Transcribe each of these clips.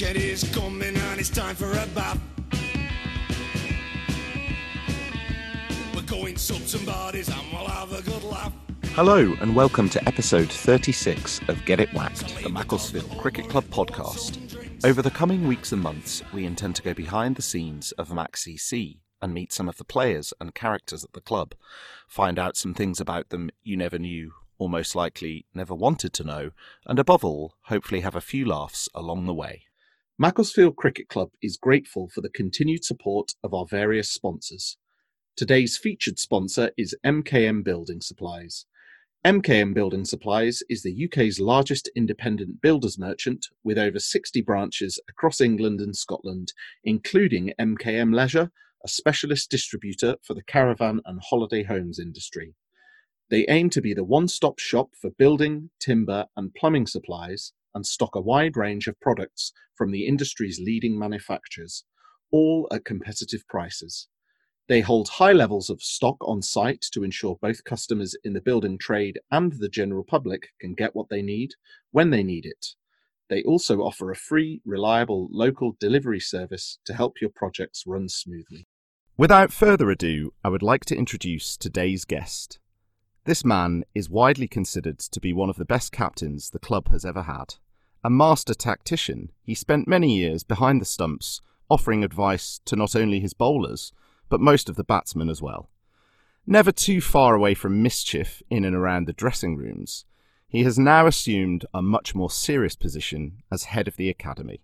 weekend is coming and it's time for a bath. We're going sub some bodies and we'll have a good laugh. Hello, and welcome to episode 36 of Get It Whacked, the Macclesfield Cricket Club podcast. Over the coming weeks and months, we intend to go behind the scenes of MACCC and meet some of the players and characters at the club, find out some things about them you never knew or most likely never wanted to know, and above all, hopefully have a few laughs along the way. Macclesfield Cricket Club is grateful for the continued support of our various sponsors. Today's featured sponsor is MKM Building Supplies. MKM Building Supplies is the UK's largest independent builders merchant with over 60 branches across England and Scotland, including MKM Leisure, a specialist distributor for the caravan and holiday homes industry. They aim to be the one stop shop for building, timber, and plumbing supplies and stock a wide range of products from the industry's leading manufacturers, all at competitive prices. They hold high levels of stock on site to ensure both customers in the building trade and the general public can get what they need when they need it. They also offer a free, reliable local delivery service to help your projects run smoothly. Without further ado, I would like to introduce today's guest. This man is widely considered to be one of the best captains the club has ever had. A master tactician, he spent many years behind the stumps, offering advice to not only his bowlers, but most of the batsmen as well. Never too far away from mischief in and around the dressing rooms, he has now assumed a much more serious position as head of the academy.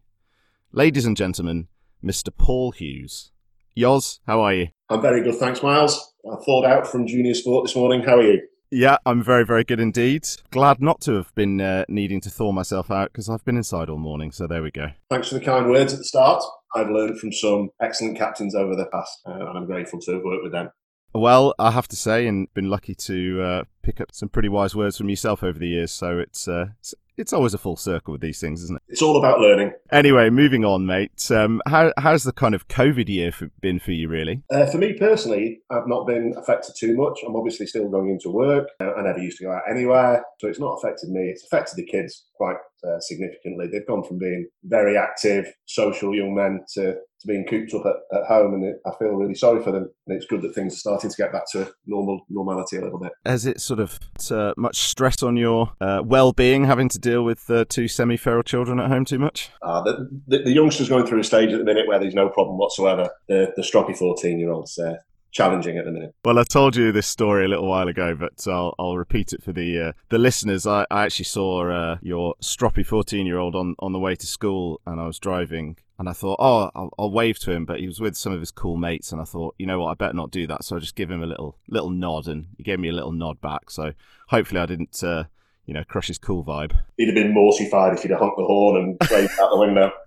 Ladies and gentlemen, Mr. Paul Hughes. Yoz, how are you? I'm very good, thanks, Miles. I thawed out from junior sport this morning. How are you? Yeah, I'm very, very good indeed. Glad not to have been uh, needing to thaw myself out because I've been inside all morning. So there we go. Thanks for the kind words at the start. I've learned from some excellent captains over the past, uh, and I'm grateful to have worked with them. Well, I have to say, and been lucky to uh, pick up some pretty wise words from yourself over the years. So it's, uh, it's it's always a full circle with these things, isn't it? It's all about learning. Anyway, moving on, mate. Um, how, how's the kind of COVID year for, been for you, really? Uh, for me personally, I've not been affected too much. I'm obviously still going into work. Uh, I never used to go out anywhere, so it's not affected me. It's affected the kids quite uh, significantly. They've gone from being very active, social young men to, to being cooped up at, at home, and it, I feel really sorry for them. And it's good that things are starting to get back to normal normality a little bit. Has it sort of uh, much stress on your uh, well-being having to deal with two semi-feral children at home too much? Uh, the, the, the, youngster's going through a stage at the minute where there's no problem whatsoever. The, the stroppy 14-year-old's uh, challenging at the minute. Well, I told you this story a little while ago, but I'll, I'll repeat it for the uh, the listeners. I, I actually saw uh, your stroppy fourteen year old on on the way to school, and I was driving. And I thought, oh, I'll, I'll, wave to him, but he was with some of his cool mates, and I thought, you know what, I better not do that. So I just give him a little little nod, and he gave me a little nod back. So hopefully, I didn't, uh, you know, crush his cool vibe. He'd have been mortified if he'd have honked the horn and waved out the window.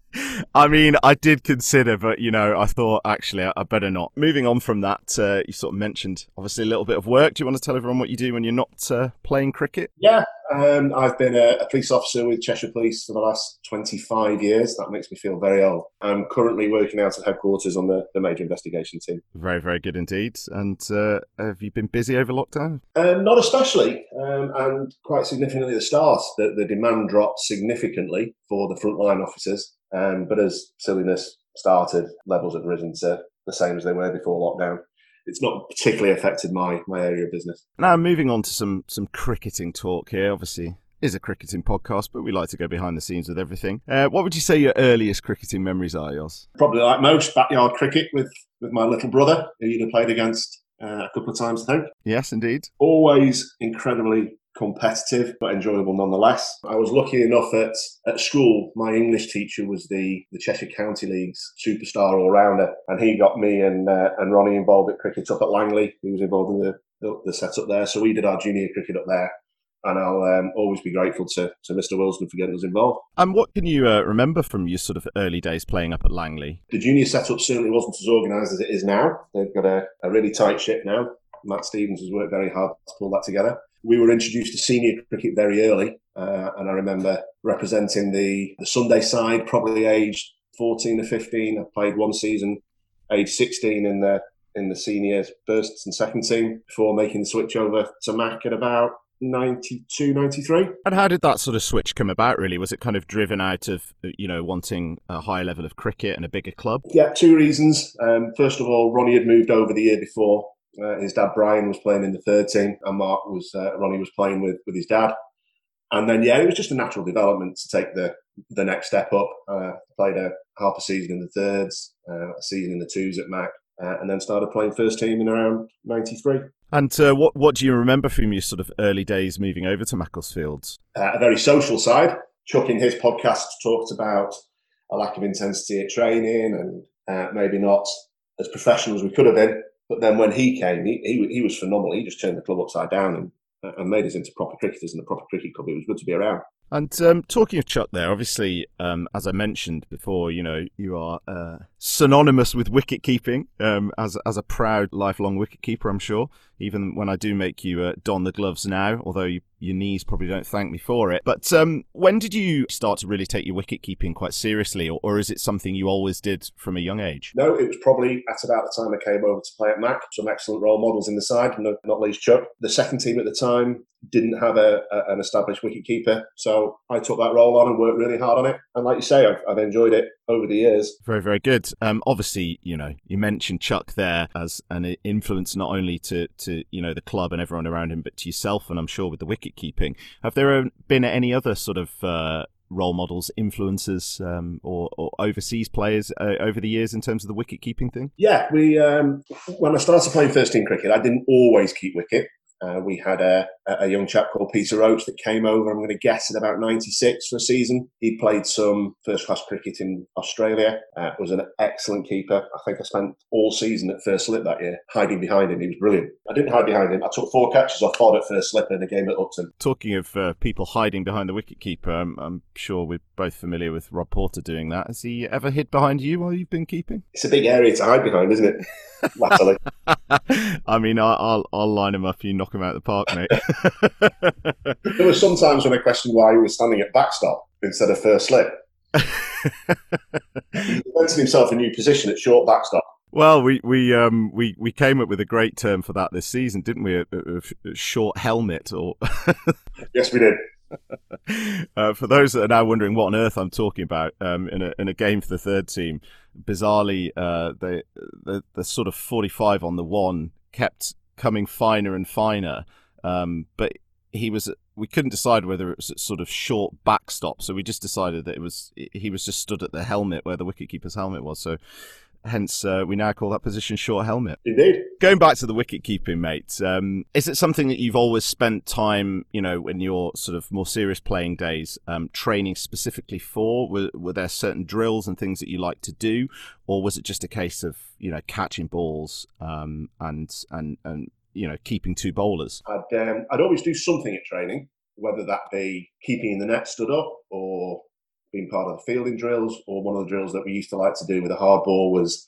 I mean, I did consider, but you know, I thought actually I better not. Moving on from that, uh, you sort of mentioned obviously a little bit of work. Do you want to tell everyone what you do when you're not uh, playing cricket? Yeah, um, I've been a, a, police officer with Cheshire Police for the last 25 years. That makes me feel very old. I'm currently working out at headquarters on the, the major investigation team. Very, very good indeed. And uh, have you been busy over lockdown? Um, not especially, um, and quite significantly at the start. The, the demand dropped significantly for the frontline officers. Um, but as silliness started, levels have risen to the same as they were before lockdown. It's not particularly affected my my area of business. Now, moving on to some some cricketing talk here. Obviously, is a cricketing podcast, but we like to go behind the scenes with everything. Uh, what would you say your earliest cricketing memories are, Yoz? Probably like most, backyard cricket with with my little brother, who you'd have played against uh, a couple of times, I think. Yes, indeed. Always incredibly competitive but enjoyable nonetheless. I was lucky enough at, at school, my English teacher was the, the Cheshire County League's superstar all rounder, and he got me and, uh, and Ronnie involved at cricket up at Langley. He was involved in the, the, the setup there, so we did our junior cricket up there and I'll um, always be grateful to, to Mr. Wilson for getting us involved. And what can you uh, remember from your sort of early days playing up at Langley? The junior setup certainly wasn't as organised as it is now. They've got a, a really tight ship now. Matt Stevens has worked very hard to pull that together we were introduced to senior cricket very early, uh, and I remember representing the, the Sunday side, probably aged 14 or 15. I played one season, age 16 in the in the senior first and second team before making the switch over to Mac at about 92, 93. And how did that sort of switch come about, really? Was it kind of driven out of, you know, wanting a higher level of cricket and a bigger club? Yeah, two reasons. Um, first of all, Ronnie had moved over the year before. Uh, his dad, Brian, was playing in the third team, and Mark was, uh, Ronnie was playing with, with his dad. And then, yeah, it was just a natural development to take the, the next step up. Uh, played a half a season in the thirds, uh, a season in the twos at Mac, uh, and then started playing first team in around 93. And uh, what what do you remember from your sort of early days moving over to Macclesfield? Uh, a very social side. Chuck in his podcast talked about a lack of intensity at training and uh, maybe not as professional as we could have been. But then when he came, he, he, he was phenomenal. He just turned the club upside down and, and made us into proper cricketers in the proper cricket club. It was good to be around. And um, talking of Chuck there, obviously, um, as I mentioned before, you know, you are uh, synonymous with wicket keeping um, as, as a proud lifelong wicket keeper, I'm sure even when I do make you uh, don the gloves now, although you, your knees probably don't thank me for it. But um, when did you start to really take your wicket keeping quite seriously, or, or, is it something you always did from a young age? No, it was probably at about the time I came over to play at Mac. Some excellent role models in the side, not least Chuck. The second team at the time didn't have a, a, an established wicket keeper, so I took that role on and worked really hard on it. And like you say, I've, I've enjoyed it over the years. Very, very good. Um, obviously, you know, you mentioned Chuck there as an influence not only to, to you know the club and everyone around him, but to yourself, and I'm sure with the wicket keeping. Have there been any other sort of uh, role models, influences, um, or, or, overseas players uh, over the years in terms of the wicket keeping thing? Yeah, we um, when I started playing first team cricket, I didn't always keep wicket. Uh, we had a, a young chap called Peter Roach that came over, I'm going to guess, at about 96 for a season. He played some first class cricket in Australia, uh, was an excellent keeper. I think I spent all season at first slip that year hiding behind him. He was brilliant. I didn't hide behind him. I took four catches off Bod at first slip in a game at Upton. Talking of uh, people hiding behind the wicket-keeper, I'm, I'm, sure we're both familiar with Rob Porter doing that. Has he ever hid behind you while you've been keeping? It's a big area to hide behind, isn't it? Latterly. I mean, I'll, I'll line him up. You knock him out of the park, mate. there were some times when I questioned why he was standing at backstop instead of first slip. he invented himself a new position at short backstop. Well, we we um we, we came up with a great term for that this season, didn't we? A, a, a short helmet, or yes, we did. Uh, for those that are now wondering what on earth I'm talking about, um, in a in a game for the third team, bizarrely, uh, the, the the sort of 45 on the one kept coming finer and finer, um, but he was we couldn't decide whether it was a sort of short backstop, so we just decided that it was he was just stood at the helmet where the wicketkeeper's helmet was. So Hence, uh, we now call that position short helmet. Indeed. Going back to the wicket keeping, mate, um, is it something that you've always spent time, you know, in your sort of more serious playing days, um, training specifically for? Were, were there certain drills and things that you like to do, or was it just a case of, you know, catching balls um, and and and you know keeping two bowlers? I'd um, I'd always do something at training, whether that be keeping the net stood up or being part of the fielding drills, or one of the drills that we used to like to do with a hard ball was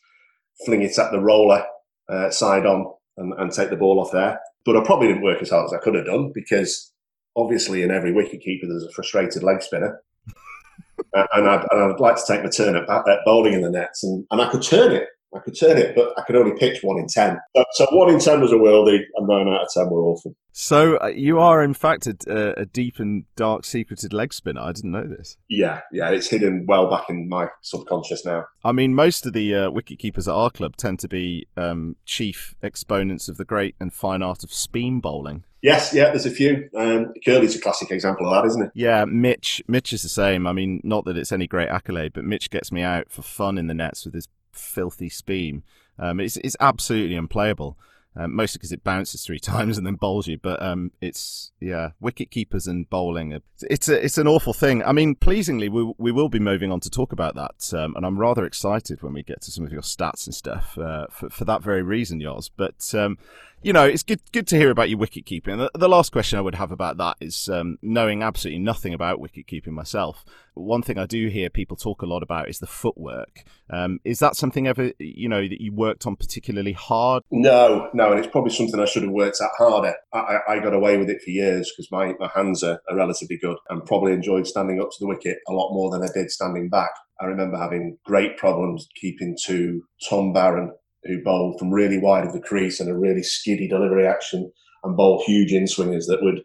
fling it at the roller uh, side on and, and, take the ball off there. But I probably didn't work as hard as I could have done because obviously in every wicket keeper there's a frustrated leg spinner. and, I'd, and, I'd, like to take my turn at, at bowling in the nets, and, and I could turn it I could turn it, but I could only pitch one in ten. So, so one in ten was a worldie, and nine out of ten were awful. So uh, you are, in fact, a, a, deep and dark secreted leg spinner. I didn't know this. Yeah, yeah, it's hidden well back in my subconscious now. I mean, most of the uh, wicket keepers at our club tend to be um, chief exponents of the great and fine art of spin bowling. Yes, yeah, there's a few. Um, Curly's a classic example of that, isn't it? Yeah, Mitch. Mitch is the same. I mean, not that it's any great accolade, but Mitch gets me out for fun in the nets with his filthy speed. Um, it's it's absolutely unplayable. Um, mostly because it bounces three times and then bowls you. But um, it's yeah, wicket keepers and bowling. It's a, it's an awful thing. I mean, pleasingly, we we will be moving on to talk about that, um, and I'm rather excited when we get to some of your stats and stuff uh, for for that very reason, Yoz. But um, you know, it's good good to hear about your wicket keeping. The, the last question I would have about that is um, knowing absolutely nothing about wicket keeping myself. One thing I do hear people talk a lot about is the footwork. Um, is that something ever you know that you worked on particularly hard? No, no, and it's probably something I should have worked at harder. I, I got away with it for years because my, my hands are, are relatively good and probably enjoyed standing up to the wicket a lot more than I did standing back. I remember having great problems keeping to Tom Barron who bowled from really wide of the crease and a really skiddy delivery action and bowl huge in swingers that would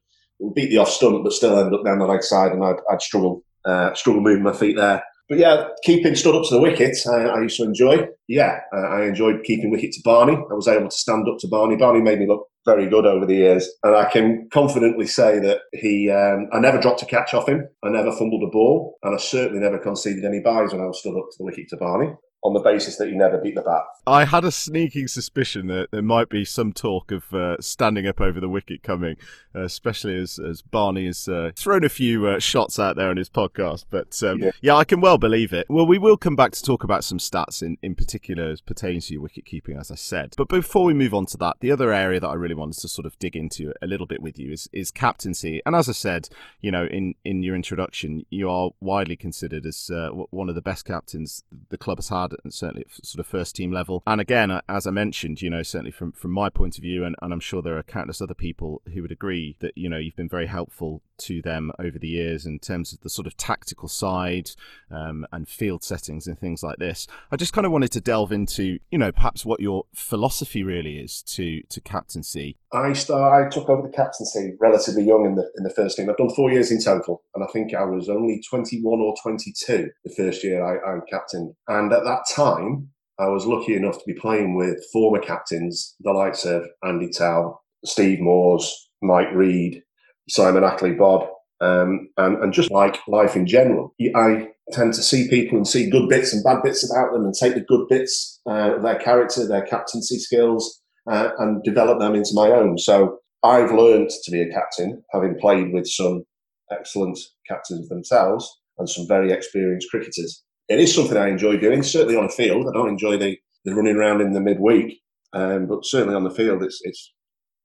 beat the off stump but still end up down the leg side, and I'd, I'd struggle uh, struggle moving my feet there. But yeah, keeping stood up to the wicket, I, I used to enjoy. Yeah, I enjoyed keeping wicket to Barney. I was able to stand up to Barney. Barney made me look very good over the years, and I can confidently say that he. Um, I never dropped a catch off him. I never fumbled a ball, and I certainly never conceded any byes when I was stood up to the wicket to Barney on the basis that you never beat the bat. I had a sneaking suspicion that there might be some talk of uh, standing up over the wicket coming, uh, especially as, as Barney has uh, thrown a few uh, shots out there on his podcast. But um, yeah. yeah. I can well believe it. Well, we will come back to talk about some stats in, in particular as pertains to your wicket keeping, as I said. But before we move on to that, the other area that I really wanted to sort of dig into a little bit with you is, is captaincy. And as I said, you know, in, in your introduction, you are widely considered as uh, one of the best captains the club has had certainly sort of first team level. And again, as I mentioned, you know, certainly from, from my point of view, and, and I'm sure there are countless other people who would agree that, you know, you've been very helpful to them over the years in terms of the sort of tactical side um, and field settings and things like this. I just kind of wanted to delve into, you know, perhaps what your philosophy really is to to captaincy. I start, I took over the captaincy relatively young in the in the first team. I've done four years in total, and I think I was only 21 or 22 the first year I, I captained. And at that time, I was lucky enough to be playing with former captains, the likes of Andy Towell, Steve Moores, Mike Reid, Simon Ackley Bob, um, and, and just like life in general. I tend to see people and see good bits and bad bits about them and take the good bits, uh, their character, their captaincy skills, uh, and develop them into my own. So I've learned to be a captain, having played with some excellent captains themselves and some very experienced cricketers. It is something I enjoy doing, certainly on a field. I don't enjoy the, the running around in the midweek, um, but certainly on the field, it's, it's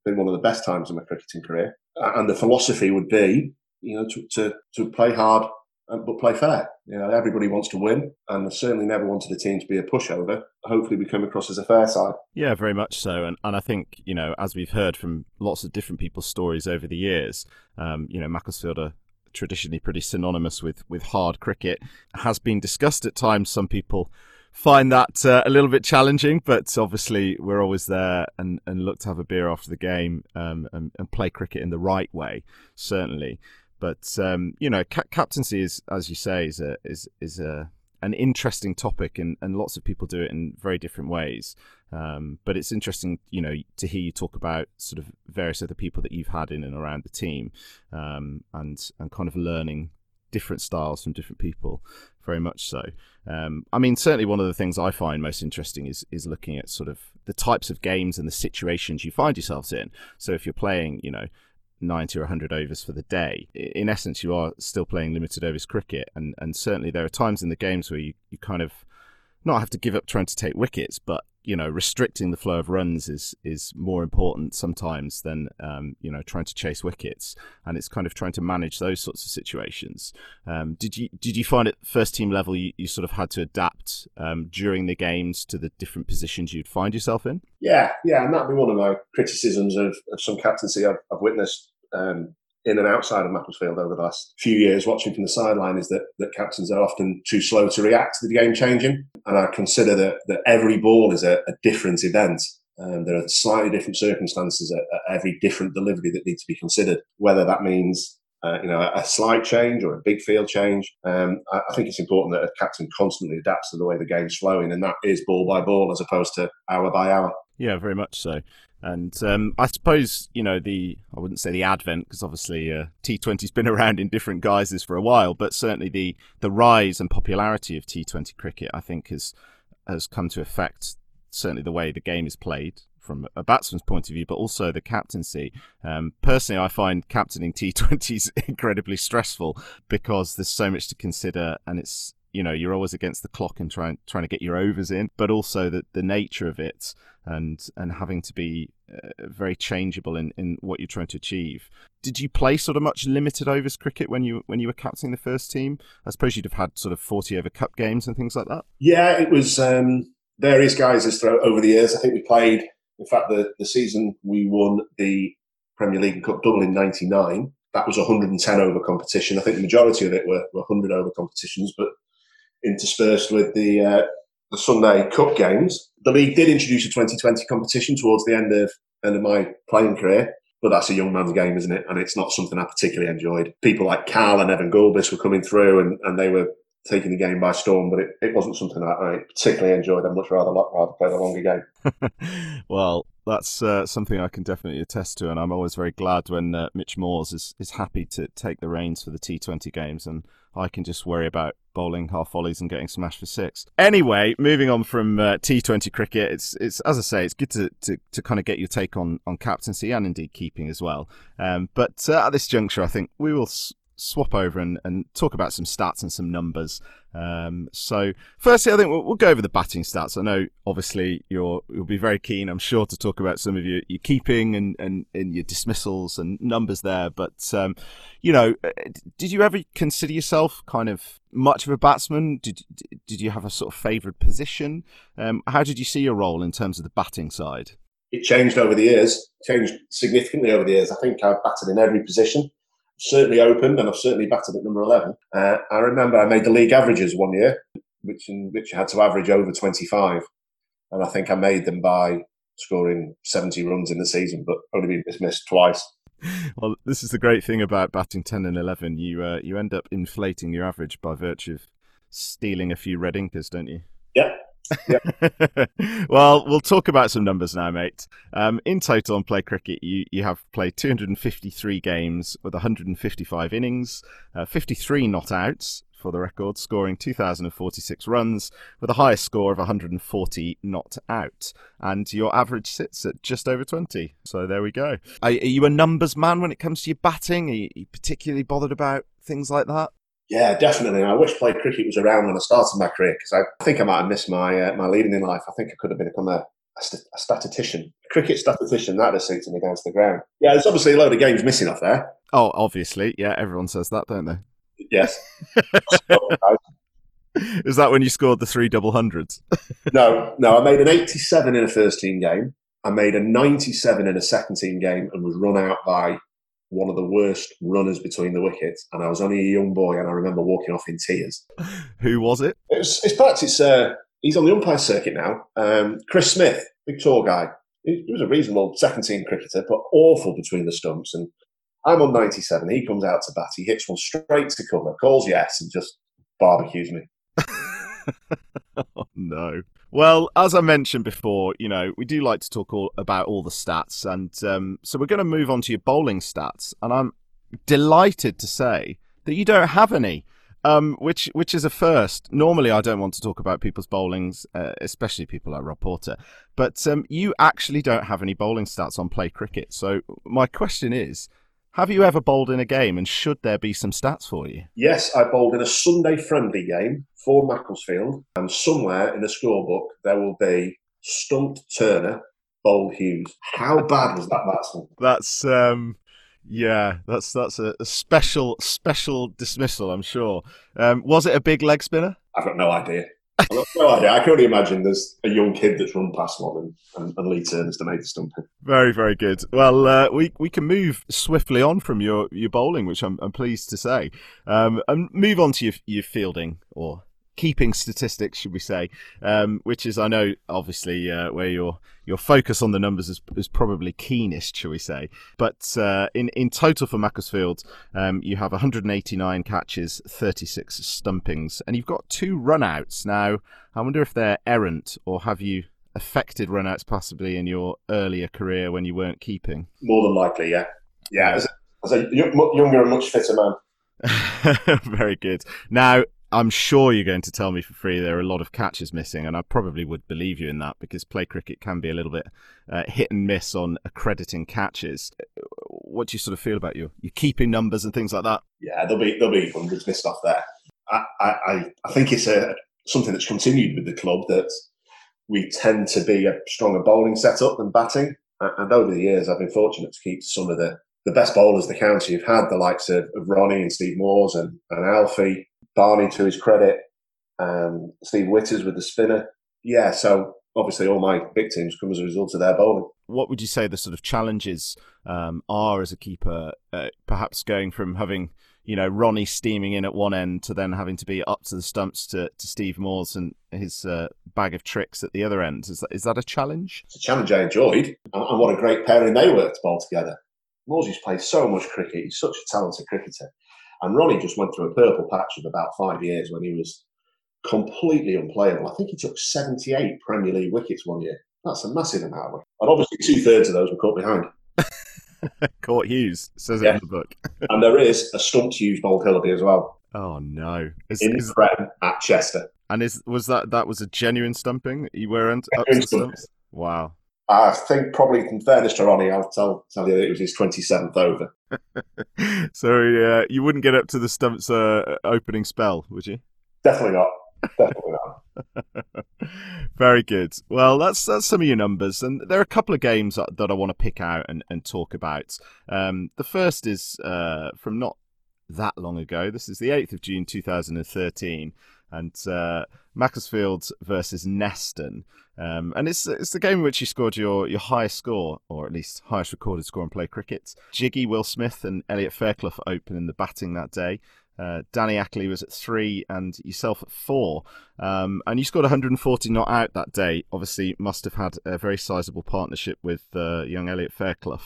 been one of the best times of my cricketing career. And the philosophy would be, you know, to, to, to play hard but play fair. You know, everybody wants to win, and certainly never wanted the team to be a pushover. Hopefully, we come across as a fair side. Yeah, very much so. And and I think you know, as we've heard from lots of different people's stories over the years, um, you know, Macclesfield are traditionally pretty synonymous with with hard cricket. Has been discussed at times. Some people find that uh, a little bit challenging, but obviously we're always there and, and look to have a beer after the game um, and, and play cricket in the right way, certainly. But um, you know, ca- captaincy is, as you say, is a is is a an interesting topic, and, and lots of people do it in very different ways. Um, but it's interesting, you know, to hear you talk about sort of various other people that you've had in and around the team, um, and and kind of learning different styles from different people very much so. Um, i mean certainly one of the things i find most interesting is is looking at sort of the types of games and the situations you find yourselves in. So if you're playing you know 90 or 100 overs for the day in essence you are still playing limited overs cricket. And and certainly there are times in the games where you, you kind of not have to give up trying to take wickets but you know restricting the flow of runs is is more important sometimes than um, you know trying to chase wickets, and it's kind of trying to manage those sorts of situations. Um, did you did you find at first team level you, you sort of had to adapt um, during the games to the different positions you'd find yourself in? Yeah, yeah, and that'd be one of my criticisms of, of some captaincy I've, I've witnessed um, in and outside of Macclesfield over the last few years, watching from the sideline, is that, that captains are often too slow to react to the game changing. And I consider that, that every ball is a, a different event. Um, there are slightly different circumstances at, at, every different delivery that need to be considered, whether that means uh, you know a, slight change or a big field change. Um, I, I, think it's important that a captain constantly adapts to the way the game's flowing, and that is ball by ball as opposed to hour by hour. Yeah, very much so. And um, I suppose you know the I wouldn't say the advent because obviously uh, T20's been around in different guises for a while, but certainly the the rise and popularity of T20 cricket I think has has come to affect certainly the way the game is played from a batsman's point of view, but also the captaincy. Um, personally, I find captaining T20s incredibly stressful because there's so much to consider, and it's you know you're always against the clock and trying trying to get your overs in, but also the the nature of it and and having to be uh, very changeable in, in what you're trying to achieve. Did you play sort of much limited overs cricket when you when you were captaining the first team? I suppose you'd have had sort of 40 over cup games and things like that. Yeah, it was um, various guys over the years. I think we played. In fact, the the season we won the Premier League Cup double in '99. That was 110 over competition. I think the majority of it were, were 100 over competitions, but interspersed with the uh, the Sunday Cup games. The league did introduce a 2020 competition towards the end of end of my playing career, but that's a young man's game, isn't it? And it's not something I particularly enjoyed. People like Carl and Evan Gulbis were coming through and, and they were taking the game by storm, but it, it wasn't something I, particularly enjoyed. I'd much rather rather play the longer game. well, that's uh, something I can definitely attest to, and I'm always very glad when uh, Mitch Moores is, is happy to take the reins for the T20 games, and I can just worry about bowling half volleys and getting smashed for six. Anyway, moving on from uh, T20 cricket, it's it's as I say, it's good to, to, to kind of get your take on, on captaincy and indeed keeping as well. Um, but uh, at this juncture, I think we will swap over and, and talk about some stats and some numbers. Um, so, firstly, I think we'll, we'll, go over the batting stats. I know, obviously, you're you'll be very keen, I'm sure, to talk about some of your, your keeping and, and, and your dismissals and numbers there. But um, you know, uh, did you ever consider yourself kind of much of a batsman? Did did you have a sort of favoured position? Um, how did you see your role in terms of the batting side? It changed over the years. Changed significantly over the years. I think I've batted in every position certainly opened, and I've certainly batted at number 11. Uh, I remember I made the league averages one year, which in which I had to average over 25. And I think I made them by scoring 70 runs in the season, but only being dismissed twice. Well, this is the great thing about batting 10 and 11. You uh, you end up inflating your average by virtue of stealing a few red inkers, don't you? Yeah, well, we'll talk about some numbers now, mate. Um, in total on Play Cricket, you, you have played 253 games with 155 innings, uh, 53 not outs for the record, scoring 2,046 runs with a highest score of 140 not out. And your average sits at just over 20. So there we go. Are, are you a numbers man when it comes to your batting? Are you, are you particularly bothered about things like that? Yeah, definitely. I wish play cricket was around when I started my career because I think I might have missed my uh, my leading in life. I think I could have become a, a, st- a statistician, a cricket statistician. That has suited me down to the ground. Yeah, there's obviously a load of games missing off there. Oh, obviously, yeah. Everyone says that, don't they? Yes. Is that when you scored the three double hundreds? no, no. I made an 87 in a first team game. I made a 97 in a second team game and was run out by one of the worst runners between the wickets, and I was only a young boy, and I remember walking off in tears. Who was it? it was, it's perhaps it's uh, he's on the umpire circuit now. Um, Chris Smith, big tall guy. He, he was a reasonable second team cricketer, but awful between the stumps. And I'm on 97. He comes out to bat. He hits one straight to cover, calls yes, and just barbecues me. Oh, no. Well, as I mentioned before, you know, we do like to talk all about all the stats. And um, so we're going to move on to your bowling stats. And I'm delighted to say that you don't have any. Um, which which is a first. Normally, I don't want to talk about people's bowlings, uh, especially people like Rob Porter. But um, you actually don't have any bowling stats on Play Cricket. So my question is, have you ever bowled in a game, and should there be some stats for you? Yes, I bowled in a Sunday friendly game for Macclesfield, and somewhere in the scorebook there will be Stumped Turner, Bowled Hughes. How bad was that batsman? That's um, yeah, that's that's a, a special special dismissal, I'm sure. Um, was it a big leg spinner? I've got no idea. No idea. I can only imagine there's a young kid that's run past one and, and, and Lee Turner's to make the stumping. Very, very good. Well, uh, we we can move swiftly on from your, your bowling, which I'm, I'm pleased to say, um, and move on to your, your fielding or keeping statistics, should we say, um, which is, I know, obviously, uh, where your your focus on the numbers is, is probably keenest, shall we say. But uh, in, in total for Macclesfield, um, you have 189 catches, 36 stumpings, and you've got two runouts. Now, I wonder if they're errant or have you affected runouts possibly in your earlier career when you weren't keeping? More than likely, yeah. Yeah, as a, as a younger and much fitter man. Very good. Now, I'm sure you're going to tell me for free there are a lot of catches missing, and I probably would believe you in that because play cricket can be a little bit uh, hit and miss on accrediting catches. What do you sort of feel about your your keeping numbers and things like that? Yeah, there'll be there'll be hundreds missed off there. I I, I think it's a something that's continued with the club that we tend to be a stronger bowling setup than batting. And over the years, I've been fortunate to keep some of the, the best bowlers the county have had, the likes of, of Ronnie and Steve Moores and, and Alfie Barney, to his credit, um, Steve Witters with the spinner. Yeah, so obviously all my victims come as a result of their bowling. What would you say the sort of challenges um, are as a keeper? Uh, perhaps going from having you know Ronnie steaming in at one end to then having to be up to the stumps to, to Steve Moores and his uh, bag of tricks at the other end. Is that is that a challenge? It's a challenge I enjoyed, and, and what a great pairing they were to bowl together. Morsey's played so much cricket. He's such a talented cricketer. And Ronnie just went through a purple patch of about five years when he was completely unplayable. I think he took 78 Premier League wickets one year. That's a massive amount. Of and obviously, two thirds of those were caught behind. Caught Hughes says it in the book. And there is a stumped Hughes bowled Hillaby as well Oh no! Is, in is- Prem at Chester. and is was that that was a genuine stumping? You weren't up to stumps. Wow. I think probably, in fairness to Ronnie, I'll tell, tell you that it was his 27th over. so uh, you wouldn't get up to the stumps uh, opening spell, would you? Definitely not. Definitely not. Very good. Well, that's that's some of your numbers, and there are a couple of games that, that I want to pick out and, and talk about. Um, the first is uh, from not that long ago. This is the eighth of June, two thousand and uh, Macclesfield versus Neston. Um, and it's it's the game in which you scored your, your highest score, or at least highest recorded score in play cricket. Jiggy, Will Smith, and Elliot Fairclough opening the batting that day. Uh, Danny Ackley was at three, and yourself at four. Um, and you scored 140 not out that day. Obviously, must have had a very sizable partnership with uh, young Elliot Fairclough.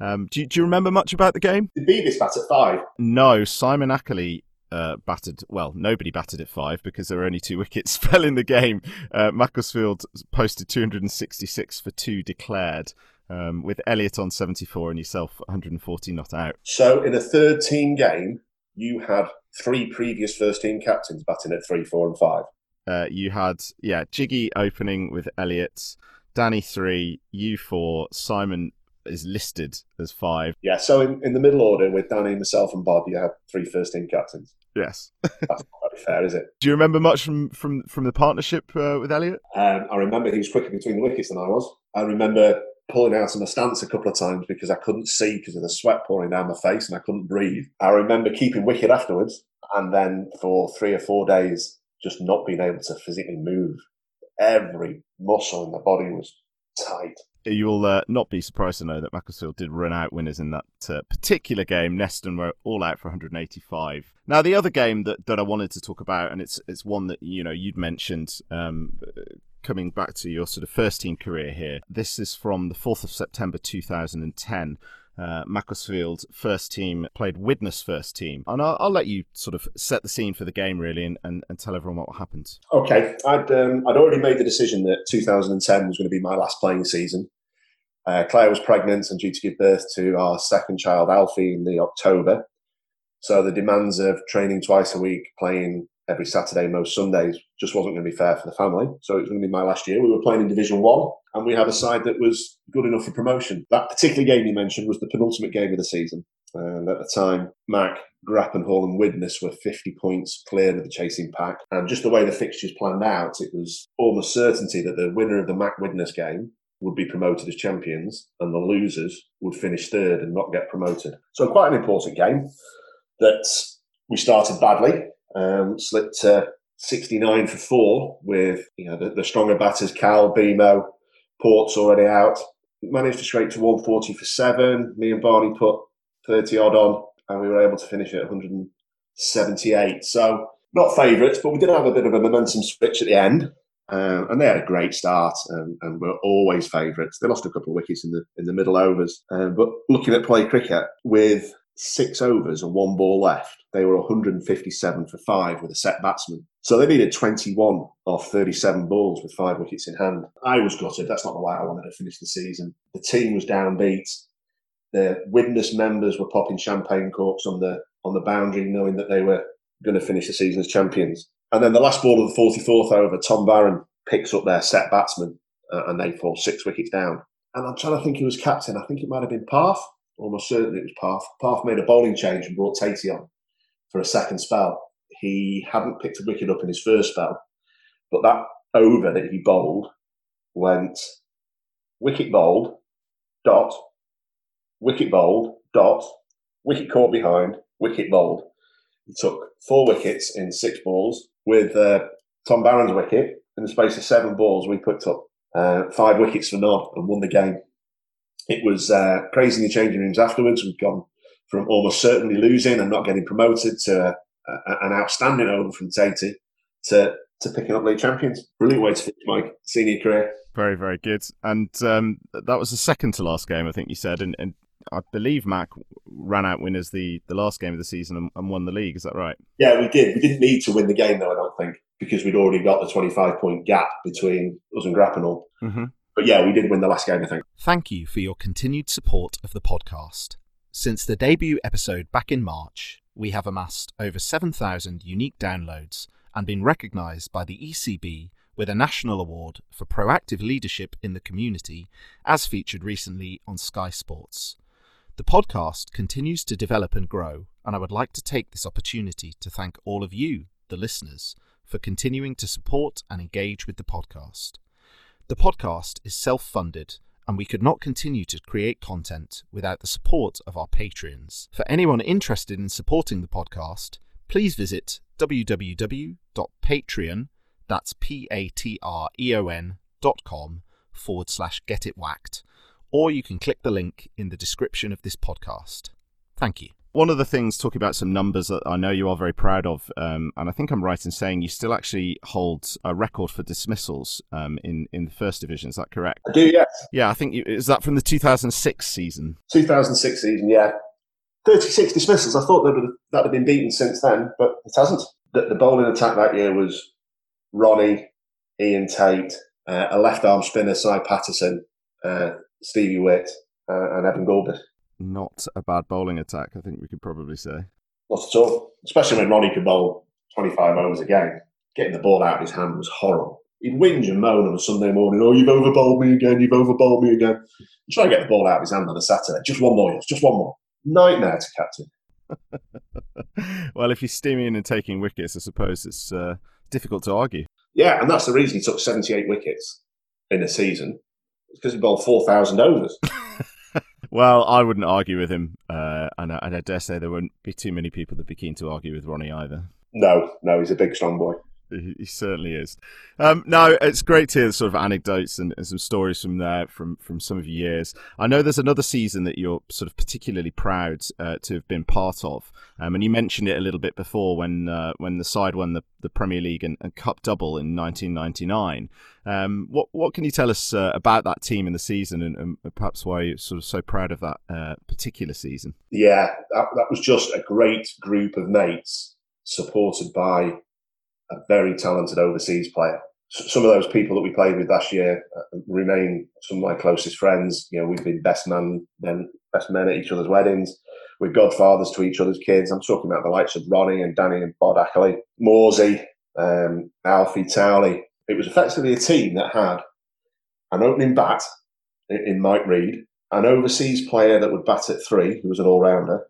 Um, do, you, do you remember much about the game? Did Beavis bat at five? No, Simon Ackley uh, batted. Well, nobody batted at five because there were only two wickets fell in the game. Uh, Macclesfield posted 266 for two declared, um, with Elliot on 74 and yourself 140 not out. So in a third team game, you had three previous first team captains batting at three, four, and five. Uh, you had yeah Jiggy opening with Elliot, Danny three, you four, Simon is listed as five. Yeah, so in, in the middle order with Danny, myself, and Bob, you have three first team captains. Yes. That's not very fair, is it? Do you remember much from from from the partnership uh, with Elliot? Um, I remember he was quicker between the wickets than I was. I remember pulling out of my stance a couple of times because I couldn't see because of the sweat pouring down my face and I couldn't breathe. I remember keeping wicket afterwards and then for three or four days just not being able to physically move. Every muscle in the body was tight. You'll uh, not be surprised to know that Macclesfield did run out winners in that uh, particular game. Neston were all out for 185. Now, the other game that, that I wanted to talk about, and it's it's one that you know you'd mentioned um, coming back to your sort of first team career here. This is from the 4th of September 2010. Uh, first team played Widnes first team, and I'll, I'll let you sort of set the scene for the game really, and, and, and tell everyone what happened. Okay, I'd um, I'd already made the decision that 2010 was going to be my last playing season. Uh, Claire was pregnant and due to give birth to our second child, Alfie, in the October. So the demands of training twice a week, playing every Saturday, most Sundays, just wasn't going to be fair for the family. So it was going to be my last year. We were playing in Division One, and we had a side that was good enough for promotion. That particular game you mentioned was the penultimate game of the season. And at the time, Mac, Grappenhall, and Widnes were 50 points clear of the chasing pack. And just the way the fixtures planned out, it was almost certainty that the winner of the Mac Widnes game would be promoted as champions, and the losers would finish third and not get promoted. So quite an important game that we started badly, um, slipped to 69 for four with you know the, the stronger batters, Cal, Bemo, Port's already out. Managed to scrape to 140 for seven. Me and Barney put 30 odd on, and we were able to finish at 178. So not favourites, but we did have a bit of a momentum switch at the end. Um, and they had a great start and, and were always favourites. They lost a couple of wickets in the in the middle overs, um, but looking at play cricket with six overs and one ball left, they were 157 for five with a set batsman. So they needed 21 off 37 balls with five wickets in hand. I was gutted. That's not the way I wanted to finish the season. The team was downbeat. The Widnes members were popping champagne corks on the on the boundary, knowing that they were going to finish the season as champions. And then the last ball of the 44th over, Tom Barron picks up their set batsman uh, and they fall six wickets down. And I'm trying to think who was captain. I think it might have been Parth. Almost certainly it was Parth. Parth made a bowling change and brought Tatey on for a second spell. He hadn't picked a wicket up in his first spell, but that over that he bowled went wicket bowled, dot, wicket bowled, dot, wicket caught behind, wicket bowled. He took four wickets in six balls with uh, Tom Barron's wicket. In the space of seven balls, we picked up uh, five wickets for none and won the game. It was uh, crazy in the changing rooms afterwards. We'd gone from almost certainly losing and not getting promoted to uh, an outstanding over from Tatey to, to picking up league champions. Brilliant way to finish my senior career. Very, very good. And um, that was the second to last game, I think you said. And, and I believe Mac ran out winners the, the last game of the season and, and, won the league. Is that right? Yeah, we did. We didn't need to win the game though. I don't think because we'd already got the twenty five point gap between us and Grappenhall. Mm-hmm. But yeah, we did win the last game. I think. Thank you for your continued support of the podcast. Since the debut episode back in March, we have amassed over 7,000 unique downloads and been recognised by the ECB with a national award for proactive leadership in the community, as featured recently on Sky Sports. The podcast continues to develop and grow, and I would like to take this opportunity to thank all of you, the listeners, for continuing to support and engage with the podcast. The podcast is self funded and we could not continue to create content without the support of our Patreons. For anyone interested in supporting the podcast, please visit www.patreon, that's P-A-T-R-E-O-N dot com forward slash get it whacked, or you can click the link in the description of this podcast. Thank you one of the things, talking about some numbers that I know you are very proud of, um, and I think I'm right in saying you still actually hold a record for dismissals um, in in the first division. Is that correct? I do, yes. Yeah, I think you, is that from the 2006 season. 2006 season, yeah. 36 dismissals. I thought that would have, that had been beaten since then, but it hasn't. The, the bowling attack that year was Ronnie, Ian Tate, uh, a left arm spinner, Si Patterson, uh, Stevie Witt, uh, and Evan Gulbis not a bad bowling attack, I think we could probably say. Not at all. Especially when Ronnie could bowl 25 overs a game. Getting the ball out of his hand was horrible. He'd whinge and moan on a Sunday morning, oh, you've overbowled me again, you've overbowled me again. You try to get the ball out of his hand on a Saturday. Just one more, just one more. Nightmare to captain. well, if he's steaming and taking wickets, I suppose it's uh, difficult to argue. Yeah, and that's the reason he took 78 wickets in a season. It's because he bowled 4,000 overs. Well, I wouldn't argue with him, uh, and, I, and I dare say there wouldn't be too many people that'd be keen to argue with Ronnie either. No, no, he's a big, strong boy. He, certainly is. Um, no, it's great to hear sort of anecdotes and, and, some stories from there from from some of your years. I know there's another season that you're sort of particularly proud uh, to have been part of, um, and you mentioned it a little bit before when uh, when the side won the, the Premier League and, and Cup double in 1999. Um, what what can you tell us uh, about that team in the season, and, and, perhaps why you're sort of so proud of that uh, particular season? Yeah, that, that was just a great group of mates supported by a very talented overseas player. Some of those people that we played with last year uh, remain some of my closest friends. You know, we've been best man, then best men at each other's weddings. We're godfathers to each other's kids. I'm talking about the likes of Ronnie and Danny and Bod Ackley, Morsey, um, Alfie Towley. It was effectively a team that had an opening bat in Mike Reid, an overseas player that would bat at three, who was an all rounder,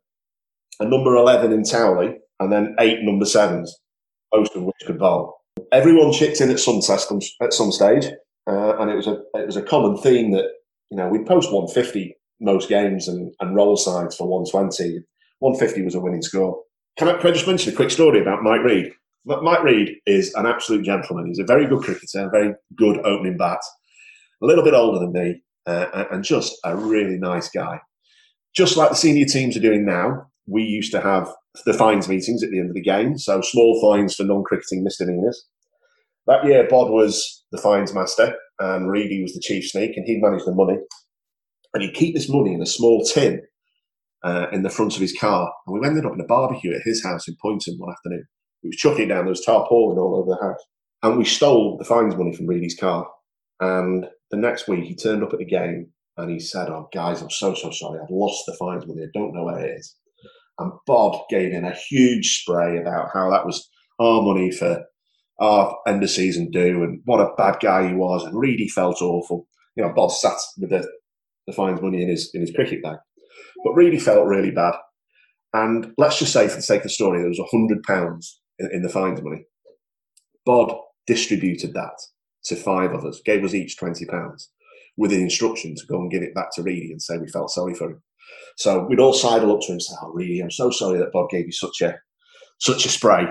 a number 11 in Towley, and then eight number sevens most of which could bowl. Everyone chipped in at some test at some stage, uh, and it was a it was a common theme that you know we'd post 150 most games and, and roll sides for 120. 150 was a winning score. Can I, can I just mention a quick story about Mike Reid? Mike Reid is an absolute gentleman. He's a very good cricketer, a very good opening bat, a little bit older than me, uh, and just a really nice guy. Just like the senior teams are doing now, we used to have the fines meetings at the end of the game, so small fines for non-cricketing misdemeanours. That year, Bod was the fines master, and Reedy was the chief sneak, and he managed the money. And he'd keep this money in a small tin uh, in the front of his car. And we ended up in a barbecue at his house in Poynton one afternoon. He was chucking down, there was tarpaulin all over the house. And we stole the fines money from Reedy's car. And the next week, he turned up at the game and he said, Oh, guys, I'm so, so sorry. I've lost the fines money. I don't know where it is. And Bob gave in a huge spray about how that was our money for our end of season do and what a bad guy he was. And Reedy felt awful. You know, Bob sat with the, the fines money in his in his cricket bag. But Reedy felt really bad. And let's just say, for the sake of the story, there was a hundred pounds in, in the fines money. Bod distributed that to five of us, gave us each twenty pounds, with the instruction to go and give it back to Reedy and say we felt sorry for him. So we'd all sidle up to him and say, "Oh, really? I'm so sorry that Bob gave you such a such a spray.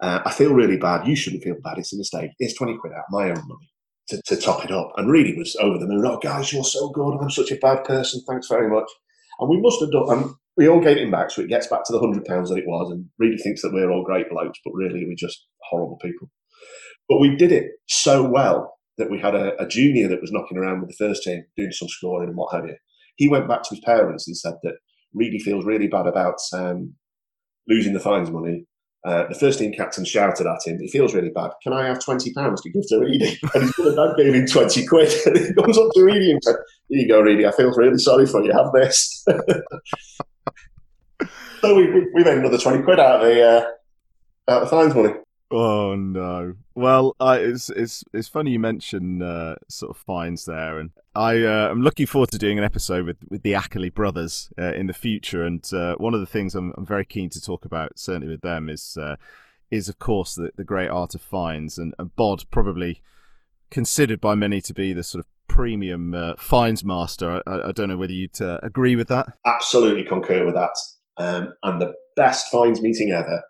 Uh, I feel really bad. You shouldn't feel bad. It's a mistake. It's twenty quid out of my own money to, to top it up." And really was over the moon. Oh, guys, you're so good. I'm such a bad person. Thanks very much. And we must have done. And we all gave him back, so it gets back to the hundred pounds that it was. And really thinks that we're all great blokes, but really we're just horrible people. But we did it so well that we had a, a, junior that was knocking around with the first team, doing some scoring and what have you He went back to his parents and said that Reedy feels really bad about um, losing the fines money. Uh, the first team captain shouted at him, he feels really bad. Can I have £20 to give to Reedy? And his dad gave him 20 quid. And he goes up to Reedy and said, Here you go, Reedy, I feel really sorry for you. Have this. so we, we, made another 20 quid out of the, uh, out of the fines money. Oh no! Well, it's it's it's funny you mention uh, sort of fines there, and I uh, am looking forward to doing an episode with, with the Ackley brothers uh, in the future. And uh, one of the things I'm, I'm very keen to talk about, certainly with them, is uh, is of course the, the great art of fines, and, and Bod probably considered by many to be the sort of premium fines master. I, I, don't know whether you'd agree with that. Absolutely concur with that. Um, and the best fines meeting ever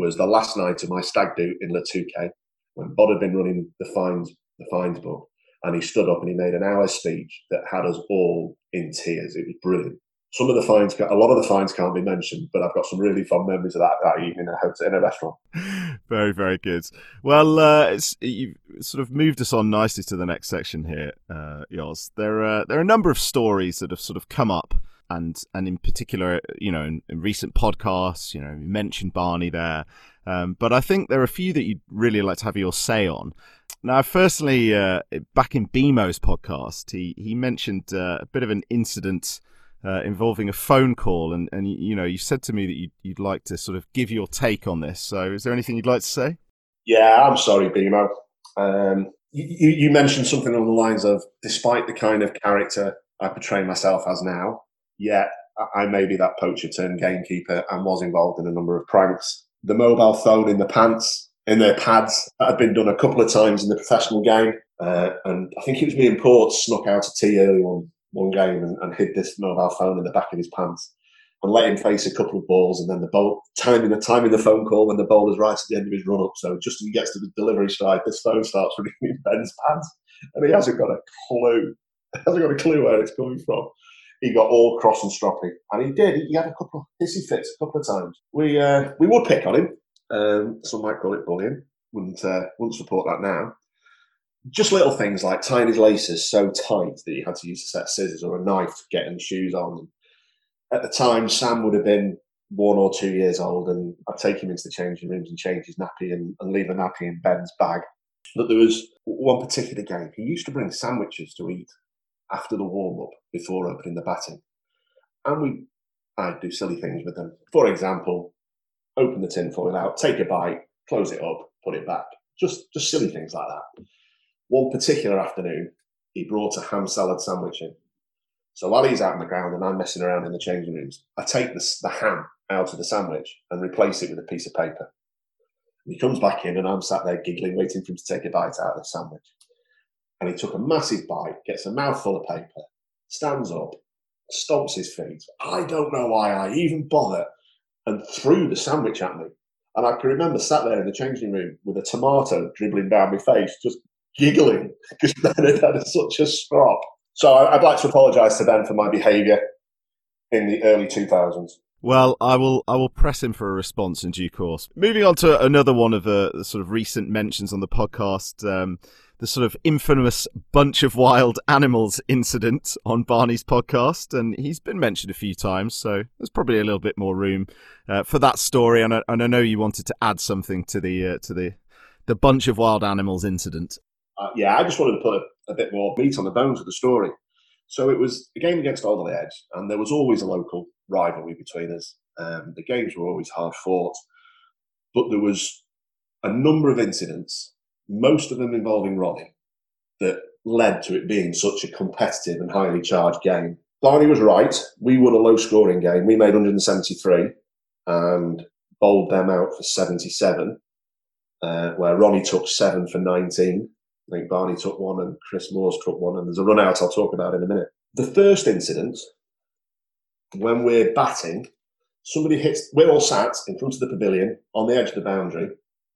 was the last night of my stag do in Le Touquet when Bod had been running the fines the fines book, and he stood up and he made an hour speech that had us all in tears. It was brilliant. Some of the fines, a lot of the fines can't be mentioned, but I've got some really fond memories of that that evening in a restaurant. Very, very good. Well, uh, you've sort of moved us on nicely to the next section here, uh, Yoz. There, are, there are a number of stories that have sort of come up and and in particular, you know, in, in recent podcasts, you know, you mentioned Barney there, um, but I think there are a few that you'd really like to have your say on. Now, firstly, uh, back in BMO's podcast, he he mentioned uh, a bit of an incident. Uh, involving a phone call, and, and you know, you said to me that you'd, you'd like to sort of give your take on this. So, is there anything you'd like to say? Yeah, I'm sorry, BMO. Um, you, you mentioned something along the lines of, despite the kind of character I portray myself as now, yet I may be that poacher turned gamekeeper and was involved in a number of pranks. The mobile phone in the pants, in their pads, that had been done a couple of times in the professional game. Uh, and I think it was me and Port snuck out a tee early one, one game and, and hid this mobile phone in the back of his pants and let him face a couple of balls, and then the timing the timing the phone call when the is right at the end of his run up. So just as he gets to the delivery stride, this phone starts ringing in Ben's pants, and he hasn't got a clue. He hasn't got a clue where it's coming from he got all cross and stroppy, and he did. He had a couple of hissy fits a couple of times. We uh, we would pick on him. Um, some might call it bullying. Wouldn't uh, wouldn't support that now. Just little things like tying his laces so tight that he had to use a set of scissors or a knife to get his shoes on. At the time, Sam would have been one or two years old, and I'd take him into the changing rooms and change his nappy and, and leave the nappy in Ben's bag. But there was one particular game. He used to bring sandwiches to eat after the warm up before opening the batting. And we, I'd do silly things with them. For example, open the tin foil out, take a bite, close it up, put it back. Just, just silly things like that. One particular afternoon, he brought a ham salad sandwich in. So while he's out on the ground and I'm messing around in the changing rooms, I take the, the ham out of the sandwich and replace it with a piece of paper. And he comes back in and I'm sat there giggling, waiting for him to take a bite out of the sandwich and he took a massive bite, gets a mouthful of paper, stands up, stomps his feet. I don't know why I even bother, and threw the sandwich at me. And I can remember sat there in the changing room with a tomato dribbling down my face, just giggling because Ben had had such a strop. So I'd like to apologise to Ben for my behaviour in the early 2000s. Well, I will. I will press him for a response in due course. Moving on to another one of the, the sort of recent mentions on the podcast. Um, the sort of infamous bunch of wild animals incident on Barney's podcast, and he's been mentioned a few times, so there's probably a little bit more room uh, for that story. And I, and I, know you wanted to add something to the uh, to the the bunch of wild animals incident. Uh, yeah, I just wanted to put a, a, bit more meat on the bones of the story. So it was a game against Alderley Edge, and there was always a local rivalry between us. Um, the games were always hard fought, but there was a number of incidents most of them involving Ronnie, that led to it being such a competitive and highly charged game. Barney was right. We won a low scoring game. We made 173 and bowled them out for 77, uh, where Ronnie took seven for 19. I think Barney took one and Chris Moores took one, and there's a run out I'll talk about in a minute. The first incident, when we're batting, somebody hits, we're all sat in front of the pavilion on the edge of the boundary,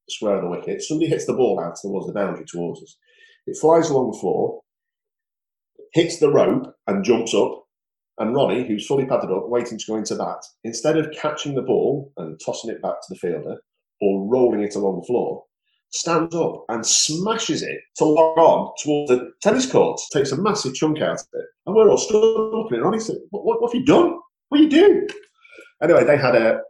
square of the wicket. Somebody hits the ball out towards the boundary towards us. It flies along the floor, hits the rope, and jumps up. And Ronnie, who's fully padded up, waiting to go into bat, instead of catching the ball and tossing it back to the fielder or rolling it along the floor, stands up and smashes it to log on towards the tennis court, takes a massive chunk out of it. And we're all stood looking at Ronnie said, what, what, what have you done? What are you doing? Anyway, they had a,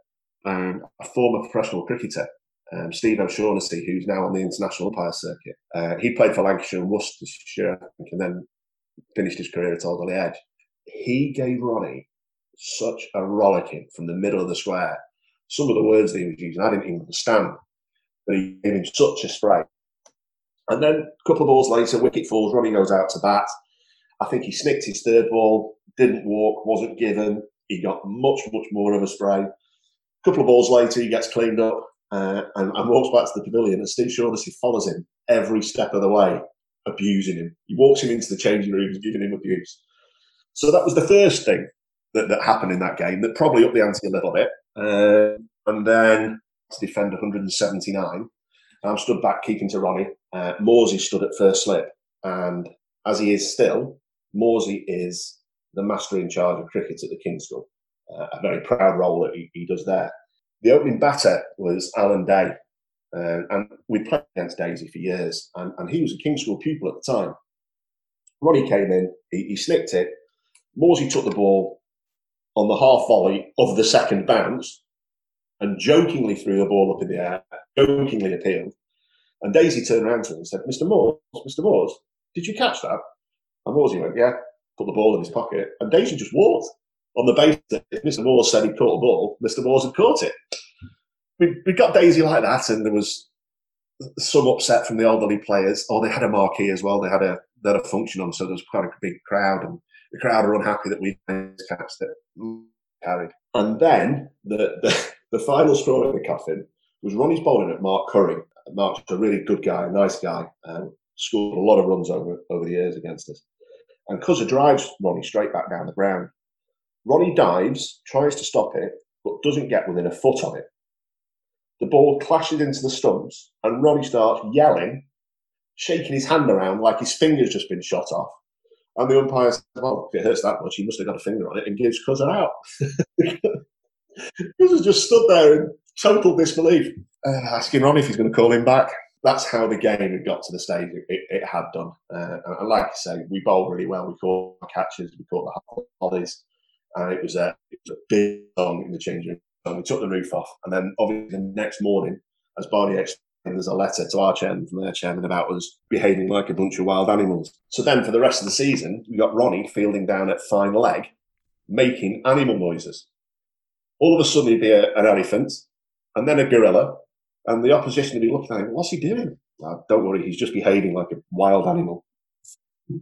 um, a former professional cricketer, um, Steve O'Shaughnessy, who's now on the international umpire circuit. Uh, he played for Lancashire and Worcestershire, and then finished his career at Old Alderley Edge. He gave Ronnie such a rollicking from the middle of the square. Some of the words that he was using, I didn't even understand, but he gave him such a spray. And then a couple of balls later, wicket falls, Ronnie goes out to bat. I think he snicked his third ball, didn't walk, wasn't given. He got much, much more of a spray. A couple of balls later, he gets cleaned up uh, and, and, walks back to the pavilion. And Steve Shaughnessy follows him every step of the way, abusing him. He walks him into the changing rooms, giving him abuse. So that was the first thing that, that happened in that game that probably upped the ante a little bit. Uh, and then to defend 179, I'm stood back keeping to Ronnie. Uh, Morsey stood at first slip. And as he is still, Morsey is the master in charge of cricket at the King's School. Uh, a very proud role that he, he, does there. The opening batter was Alan Day, uh, and we played against Daisy for years, and, and, he was a King's School pupil at the time. Ronnie came in, he, he slipped it. Morsey took the ball on the half volley of the second bounce and jokingly threw the ball up in the air, jokingly appealed. And Daisy turned around to him and said, Mr. Moores, Mr. Moores, did you catch that? And Morsey went, Yeah put the ball in his pocket, and Daisy just walked on the basis if Mr. Moore said he caught a ball, Mr. Moores had caught it. We, we got Daisy like that, and there was some upset from the Alderley players. Oh, they had a marquee as well. They had a they had a function on, so there was quite a big crowd, and the crowd are unhappy that we cast it carried. And then the, the the final straw in the coffin was Ronnie's bowling at Mark Curry. Mark's a really good guy, nice guy, and scored a lot of runs over over the years against us. And Cuzzer drives Ronnie straight back down the ground. Ronnie dives, tries to stop it, but doesn't get within a foot of it. The ball clashes into the stumps, and Ronnie starts yelling, shaking his hand around like his finger's just been shot off. And the umpire says, Well, if it hurts that much, he must have got a finger on it, and gives Cuzzer out. Cuzzer's just stood there in total disbelief, uh, asking Ronnie if he's going to call him back that's how the game had got to the stage it, it had done. Uh, and like I say, we bowled really well. We caught catches, we caught the volleys, and it was, a, it was a big song in the changing room. We took the roof off, and then obviously the next morning, as Barney explained, there's a letter to our chairman from their chairman about us behaving like a bunch of wild animals. So then, for the rest of the season, we got Ronnie fielding down at fine leg, making animal noises. All of a sudden, he'd be a, an elephant, and then a gorilla, and the opposition would be looking at him, what's he doing? Oh, don't worry, he's just behaving like a wild animal.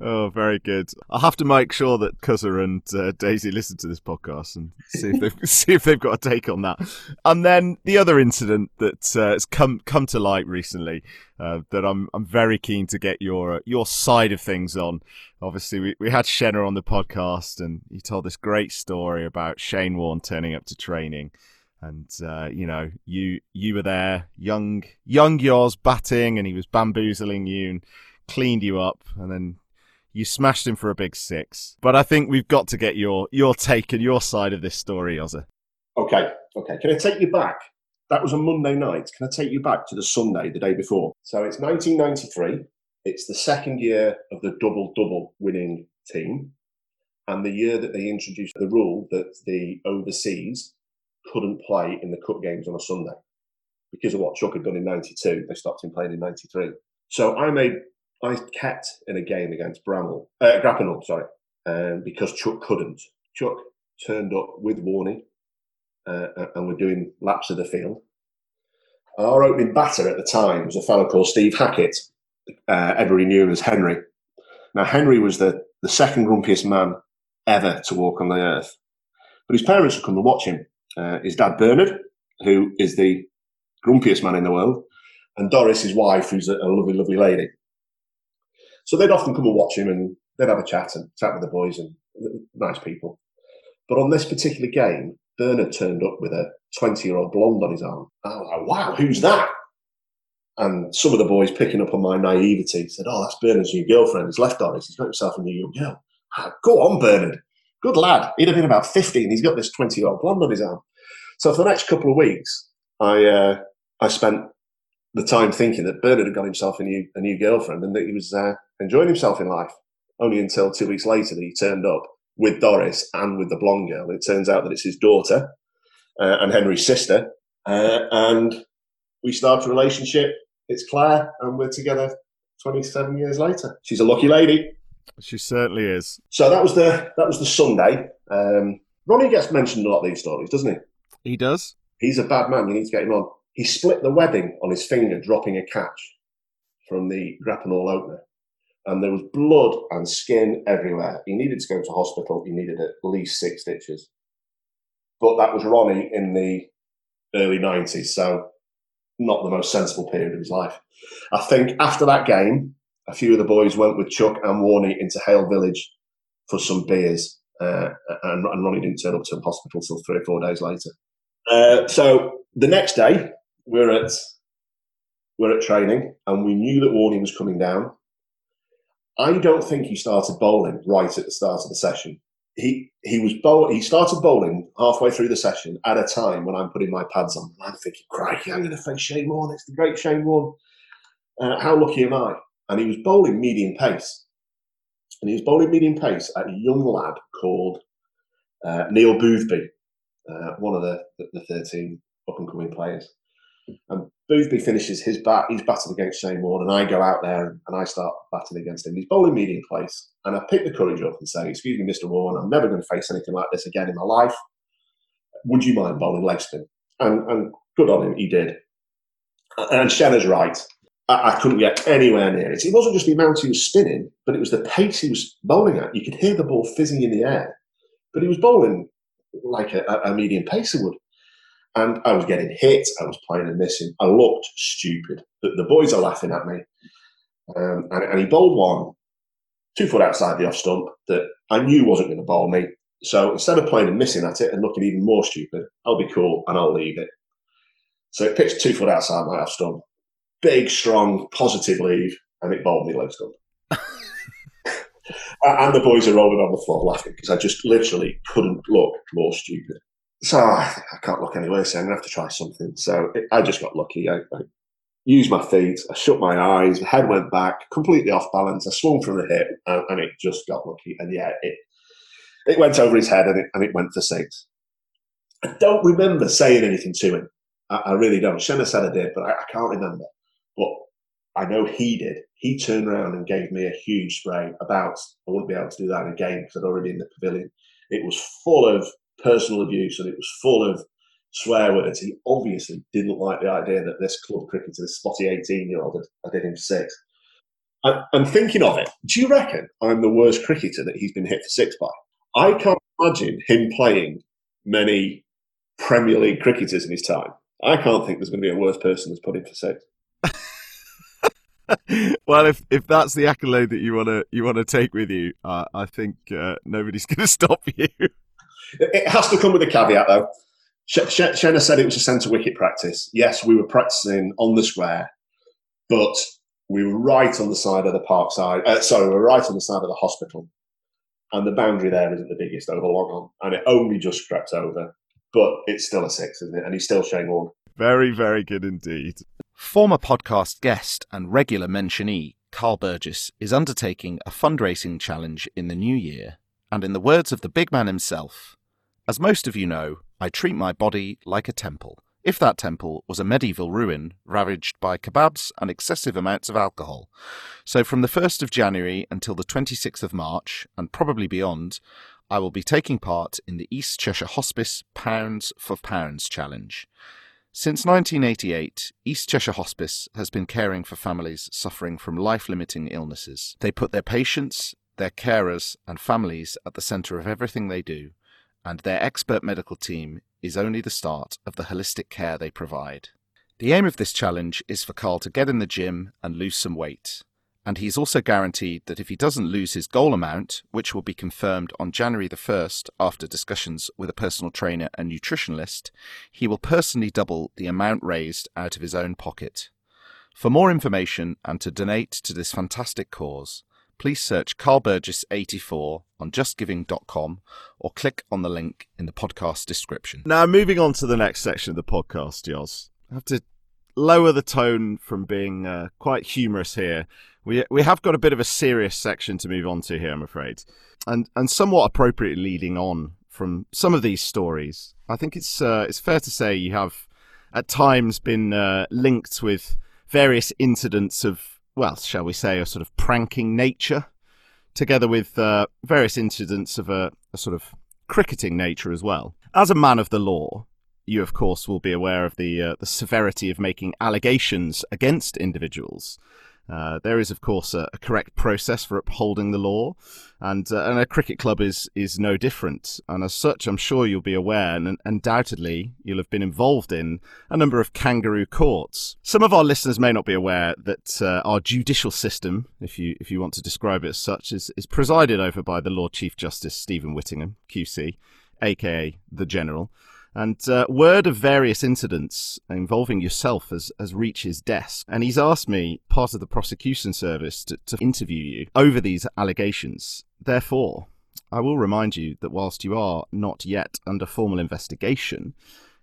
oh, very good. I'll have to make sure that Cuzzer and uh, Daisy listen to this podcast and see if they've see if they've got a take on that. And then the other incident that uh, has come come to light recently uh, that I'm I'm very keen to get your your side of things on. Obviously, we, we had Shenna on the podcast and he told this great story about Shane Warne turning up to training and uh, you know you you were there young young Yoz batting and he was bamboozling you and cleaned you up and then you smashed him for a big six. But i think we've got to get your your take and your side of this story Ozza. okay okay. Can i take you back? That was a monday night. Can i take you back to the sunday the day before? So it's 1993 it's the second year of the double double winning team and the year that they introduced the rule that the overseas couldn't play in the cup games on a Sunday because of what Chuck had done in '92. They stopped him playing in '93. So I made I kept in a game against Bramhall, uh, Grappenhall, sorry, um, because Chuck couldn't. Chuck turned up with Warney, uh, and we're doing laps of the field. Our opening batter at the time was a fellow called Steve Hackett. Uh, everybody knew him as Henry. Now, Henry was the, the second grumpiest man ever to walk on the earth. But his parents would come and watch him uh, his dad Bernard, who is the grumpiest man in the world, and Doris, his wife, who's a, a lovely, lovely lady. So they'd often come and watch him, and they'd have a chat and chat with the boys and nice people. But on this particular game, Bernard turned up with a 20 year old blonde on his arm. I was like, wow, who's that? And some of the boys picking up on my naivety said, oh, that's Bernard's new girlfriend. He's left Doris. He's got himself a new young girl. Go on, Bernard. Good lad. He'd have been about 15. he's got this 20 year old blonde on his arm. So for the next couple of weeks, I uh, I spent the time thinking that Bernard had got himself a new a new girlfriend and that he was uh, enjoying himself in life. Only until two weeks later that he turned up with Doris and with the blonde girl. It turns out that it's his daughter uh, and Henry's sister, uh, and we start a relationship. It's Claire, and we're together 27 years later. She's a lucky lady. She certainly is. So that was the that was the Sunday. Um, Ronnie gets mentioned a lot of these stories, doesn't he? He does. He's a bad man. You need to get him on. He split the webbing on his finger, dropping a catch from the Grappenhall opener, and there was blood and skin everywhere. He needed to go to hospital. He needed at least six stitches. But that was Ronnie in the early 90s, so not the most sensible period of his life. I think after that game, a few of the boys went with Chuck and Warney into Hale Village for some beers, uh, and, and, Ronnie didn't turn up to hospital until three or four days later. Uh, so the next day, we're at we're at training, and we knew that Warney was coming down. I don't think he started bowling right at the start of the session he he was bowl, he started bowling halfway through the session at a time when I'm putting my pads on. And I'm thinking, crikey, I'm going to face Shane Warne. It's the great Shane Warne. Uh, how lucky am I? And he was bowling medium pace. And he was bowling medium pace at a young lad called uh, Neil Boothby, uh, one of the, the, the 13 up and coming players. And Boothby finishes his bat. He's batting against Shane Warne, and I go out there and I start batting against him. He's bowling medium pace, and I pick the courage up and say, "Excuse me, Mr. Warne, I'm never going to face anything like this again in my life. Would you mind bowling leg spin?" And, and good on him, he did. And Shenna's right. I, couldn't get anywhere near it. It wasn't just the amount he was spinning, but it was the pace he was bowling at. You could hear the ball fizzing in the air, but he was bowling like a, a medium pacer would. And I was getting hit. I was playing and missing. I looked stupid. The, the boys are laughing at me. Um, and, and, he bowled one two foot outside the off stump that I knew wasn't going to bowl me. So instead of playing and missing at it and looking even more stupid, I'll be cool and I'll leave it. So it pitched two foot outside my off stump. Big, strong, positive leave, and it bowled me leg stump. and the boys are rolling on the floor laughing because I just literally couldn't look more stupid so I can't look any worse. So I'm gonna have to try something. So it, I just got lucky. I, I, used my feet. I shut my eyes. The head went back, completely off balance. I swung from the hip, and, and, it just got lucky. And yeah, it it went over his head, and it and it went for six. I don't remember saying anything to him. I, I really don't. Shenna said I did, but I, I can't remember. But I know he did. He turned around and gave me a huge spray. About I wouldn't be able to do that again because I'd already been in the pavilion. It was full of personal abuse and it was full of swear words. He obviously didn't like the idea that this club cricketer, this spotty 18 year old, I did him six. And thinking of it, do you reckon I'm the worst cricketer that he's been hit for six by? I can't imagine him playing many Premier League cricketers in his time. I can't think there's going to be a worse person that's put him for six. well, if if that's the accolade that you want to you want to take with you, uh, I think uh, nobody's going to stop you. It has to come with a caveat, though. Shenna said it was a centre wicket practice. Yes, we were practicing on the square, but we were right on the side of the park side. Uh, sorry, we were right on the side of the hospital. And the boundary there isn't the biggest over long on. And it only just crept over. But it's still a six, isn't it? And he's still Shane. Very, very good indeed. Former podcast guest and regular mentionee, Carl Burgess, is undertaking a fundraising challenge in the new year. And in the words of the big man himself, as most of you know, I treat my body like a temple. If that temple was a medieval ruin ravaged by kebabs and excessive amounts of alcohol. So, from the 1st of January until the 26th of March, and probably beyond, I will be taking part in the East Cheshire Hospice Pounds for Pounds Challenge. Since 1988, East Cheshire Hospice has been caring for families suffering from life limiting illnesses. They put their patients, their carers, and families at the centre of everything they do and their expert medical team is only the start of the holistic care they provide. The aim of this challenge is for Carl to get in the gym and lose some weight. And he's also guaranteed that if he doesn't lose his goal amount, which will be confirmed on January the 1st after discussions with a personal trainer and nutritionist, he will personally double the amount raised out of his own pocket. For more information and to donate to this fantastic cause, please search Carl Burgess 84 on justgiving.com or click on the link in the podcast description. Now, moving on to the next section of the podcast, Jos, I have to lower the tone from being uh, quite humorous here. We we have got a bit of a serious section to move on to here, I'm afraid, and and somewhat appropriately leading on from some of these stories. I think it's uh, it's fair to say you have at times been uh, linked with various incidents of well, shall we say, a sort of pranking nature, together with uh, various incidents of a, a sort of cricketing nature as well. As a man of the law, you of course will be aware of the uh, the severity of making allegations against individuals. Uh, there is, of course, a, a, correct process for upholding the law, and uh, and a cricket club is is no different. And as such, I'm sure you'll be aware, and undoubtedly you'll have been involved in a number of kangaroo courts. Some of our listeners may not be aware that uh, our judicial system, if you if you want to describe it as such, is is presided over by the Lord Chief Justice Stephen Whittingham, QC, aka the General. And uh, word of various incidents involving yourself has, has reached his desk. And he's asked me, part of the prosecution service, to, to interview you over these allegations. Therefore, I will remind you that whilst you are not yet under formal investigation,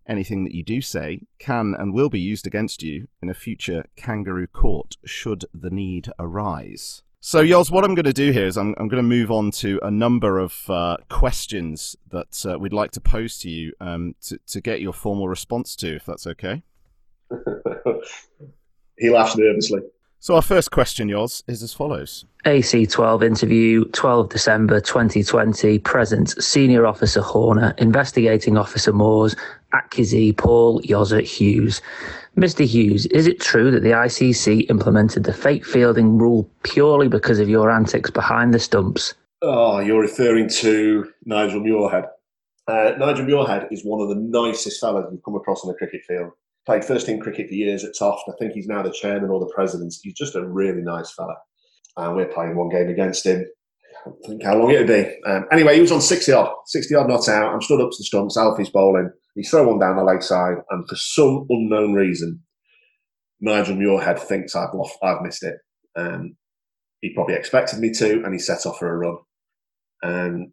anything that you do say can and will be used against you in a future kangaroo court should the need arise. So, Yoz, what I'm going to do here is I'm, I'm going to move on to a number of uh, questions that uh, we'd like to pose to you um, to, to get your formal response to, if that's okay. he laughs nervously. So, our first question, Yoz, is as follows AC12 interview, 12 December 2020. Present Senior Officer Horner, Investigating Officer Moores, accusee Paul Yozza Hughes. Mr. Hughes, is it true that the ICC implemented the fake fielding rule purely because of your antics behind the stumps? Oh, you're referring to Nigel Muirhead. Uh, Nigel Muirhead is one of the nicest fellas you've come across on the cricket field. Played first team cricket for years at Toft. I think he's now the chairman or the president. He's just a really nice fella. And we're playing one game against him. I think how long it'd be. Um, anyway, he was on 60 odd, 60 odd not out. I'm stood up to the stumps. Alfie's bowling. He's thrown one down the leg side, and for some unknown reason, Nigel Muirhead thinks I've lost, I've missed it. Um, he probably expected me to, and he set off for a run. And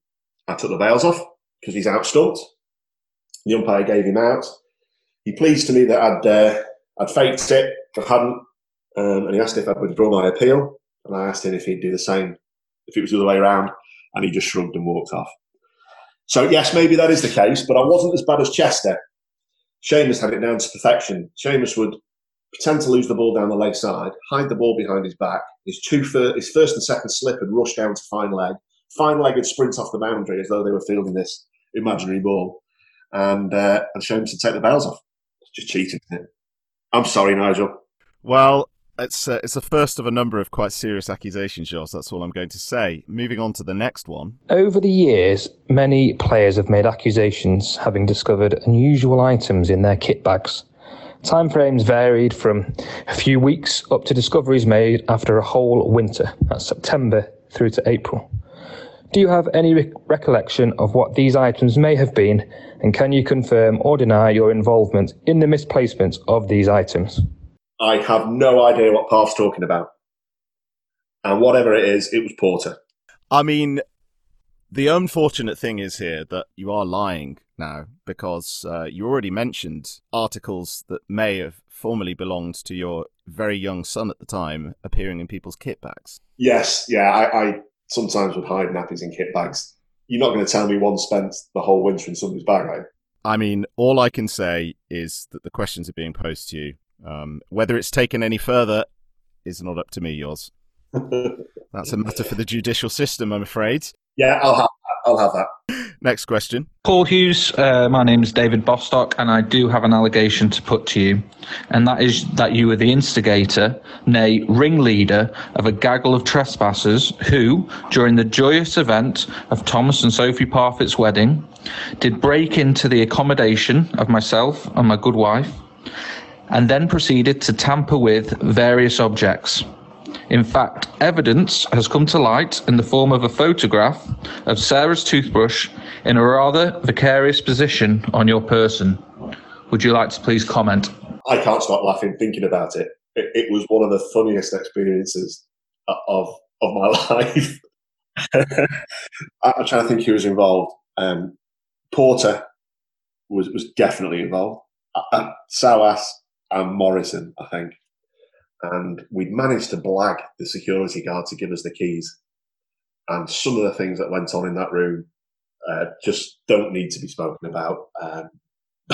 I took the bails off because he's out stumped. The umpire gave him out. He pleased to me that I'd uh, I'd faked it. I hadn't, um, and he asked if I'd withdraw my appeal, and I asked him if he'd do the same if it was the other way around, and he just shrugged and walked off. So yes, maybe that is the case, but I wasn't as bad as Chester. Seamus had it down to perfection. Seamus would pretend to lose the ball down the leg side, hide the ball behind his back. His two fir- his first and second slip and rush down to fine leg. Fine leg would sprint off the boundary as though they were fielding this imaginary ball, and uh, and Seamus would take the bells off. It's just cheating. I'm sorry, Nigel. Well, it's uh, it's the first of a number of quite serious accusations, Josh. That's all I'm going to say. Moving on to the next one. Over the years, many players have made accusations having discovered unusual items in their kit bags. Timeframes varied from a few weeks up to discoveries made after a whole winter, that's September through to April. Do you have any re- recollection of what these items may have been, and can you confirm or deny your involvement in the misplacement of these items? I have no idea what Parth's talking about. And whatever it is, it was Porter. I mean, the unfortunate thing is here that you are lying now because uh, you already mentioned articles that may have formerly belonged to your very young son at the time appearing in people's kit bags. Yes, yeah, I, I sometimes would hide nappies in kit bags. You're not going to tell me one spent the whole winter in somebody's bag, right? I mean, all I can say is that the questions are being posed to you um, whether it's taken any further is not up to me, Yoz. That's a matter for the judicial system, I'm afraid. Yeah, I'll have I'll have that. Next question. Paul Hughes, uh, my name is David Bostock, and I do have an allegation to put to you, and that is that you were the instigator, nay, ringleader, of a gaggle of trespassers who, during the joyous event of Thomas and Sophie Parfitt's wedding, did break into the accommodation of myself and my good wife and then proceeded to tamper with various objects. In fact, evidence has come to light in the form of a photograph of Sarah's toothbrush in a rather vicarious position on your person. Would you like to please comment? I can't stop laughing thinking about it. It, it was one of the funniest experiences of of my life. I'm trying to think who was involved. Um, Porter was was definitely involved. Uh, Sawas and Morrison, I think. And we'd managed to blag the security guard to give us the keys. And some of the things that went on in that room uh, just don't need to be spoken about. Um,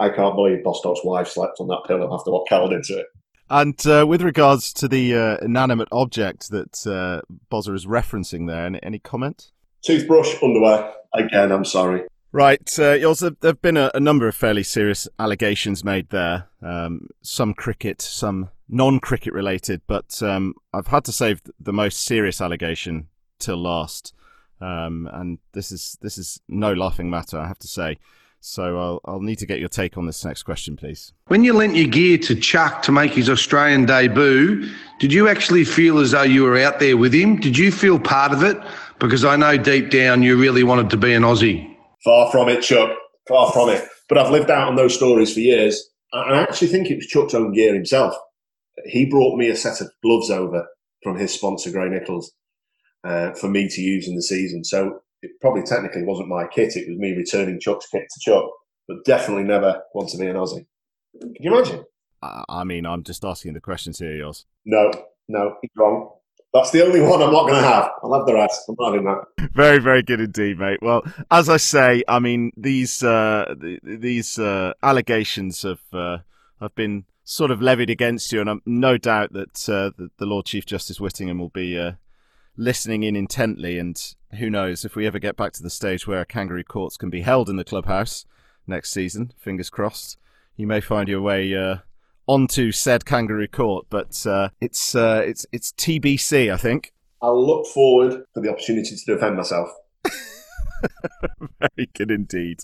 I can't believe Bostock's wife slept on that pillow after what Cal did to it. And uh, with regards to the uh, inanimate object that uh, Bozza is referencing there, any, any comment? Toothbrush, underwear. Again, I'm sorry. Right. Uh, also, there have been a, a, number of fairly serious allegations made there. Um, some cricket, some non-cricket related, but um, I've had to save the most serious allegation till last. Um, and this is this is no laughing matter, I have to say. So I'll, I'll need to get your take on this next question, please. When you lent your gear to Chuck to make his Australian debut, did you actually feel as though you were out there with him? Did you feel part of it? Because I know deep down you really wanted to be an Aussie. Far from it, Chuck. Far from it. But I've lived out on those stories for years. I actually think it was Chuck's own gear himself. He brought me a set of gloves over from his sponsor, Gray-Nicolls, uh, for me to use in the season. So it probably technically wasn't my kit. It was me returning Chuck's kit to Chuck, but definitely never want to be an Aussie. Can you imagine? I mean, I'm just asking the questions here, Yoz. No, no, he's wrong. That's the only one I'm not going to have. I'll have the rest. I'm not having that. Very, very good indeed, mate. Well, as I say, I mean these uh, these uh, allegations have uh, have been sort of levied against you, and I'm no doubt that uh, the, the, Lord Chief Justice Whittingham will be uh, listening in intently. And who knows if we ever get back to the stage where kangaroo courts can be held in the clubhouse next season, fingers crossed, you may find your way uh, onto said kangaroo court. But uh, it's uh, it's it's TBC, I think. I'll look forward to the opportunity to defend myself. Very good indeed.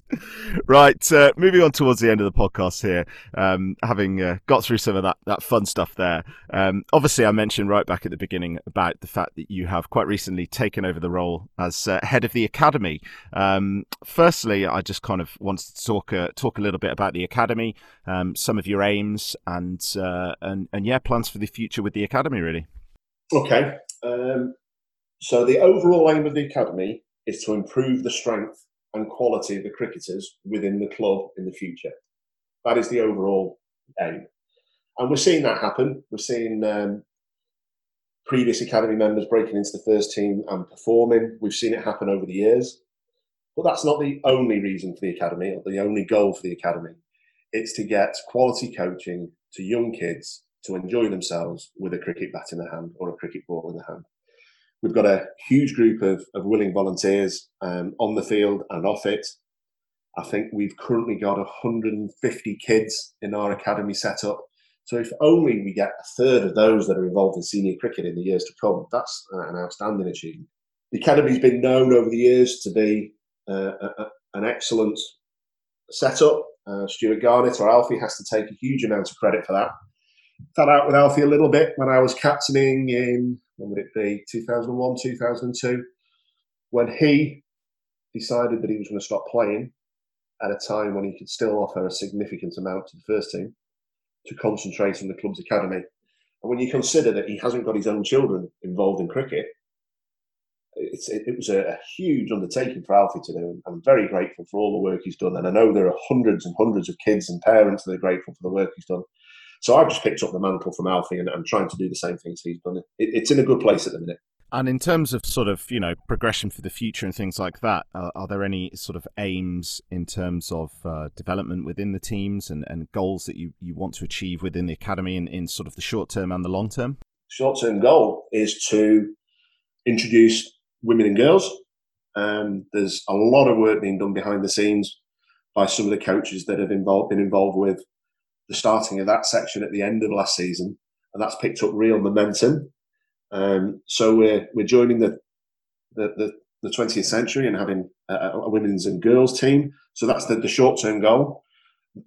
Right, uh, moving on towards the end of the podcast here, um, having uh, got through some of that, that fun stuff there. Um, obviously, I mentioned right back at the beginning about the fact that you have quite recently taken over the role as uh, head of the academy. Um, firstly, I just kind of wanted to talk uh, talk a little bit about the academy, um, some of your aims, and uh, and and yeah, plans for the future with the academy, really. Okay. Um, so the overall aim of the academy is to improve the strength and quality of the cricketers within the club in the future. That is the overall aim. And we're seeing that happen. We're seeing um, previous academy members breaking into the first team and performing. We've seen it happen over the years. But that's not the only reason for the academy or the only goal for the academy. It's to get quality coaching to young kids to enjoy themselves with a cricket bat in the hand or a cricket ball in the hand. We've got a huge group of, of willing volunteers um, on the field and off it. I think we've currently got 150 kids in our academy set up. So if only we get a third of those that are involved in senior cricket in the years to come, that's an outstanding achievement. The academy's been known over the years to be uh, a, an excellent setup. Uh, Stuart Garnett or Alfie has to take a huge amount of credit for that. Fell out with Alfie a little bit when I was captaining in when would it be 2001 2002 when he decided that he was going to stop playing at a time when he could still offer a significant amount to the first team to concentrate on the club's academy and when you consider that he hasn't got his own children involved in cricket it, it, was a, a, huge undertaking for Alfie to do. I'm very grateful for all the work he's done, and I know there are hundreds and hundreds of kids and parents that are grateful for the work he's done. So I've just picked up the mantle from Alfie and I'm trying to do the same things he's done. It, it's in a good place at the minute. And in terms of sort of you know progression for the future and things like that, uh, are there any sort of aims in terms of uh, development within the teams and, and goals that you, you want to achieve within the academy in, in sort of the short term and the long term? Short term goal is to introduce women and girls. Um, there's a lot of work being done behind the scenes by some of the coaches that have involved, been involved with the starting of that section at the end of last season, and that's picked up real momentum. Um, so we're we're joining the the, the, the 20th century and having a, women's and girls team. So that's the, the short term goal.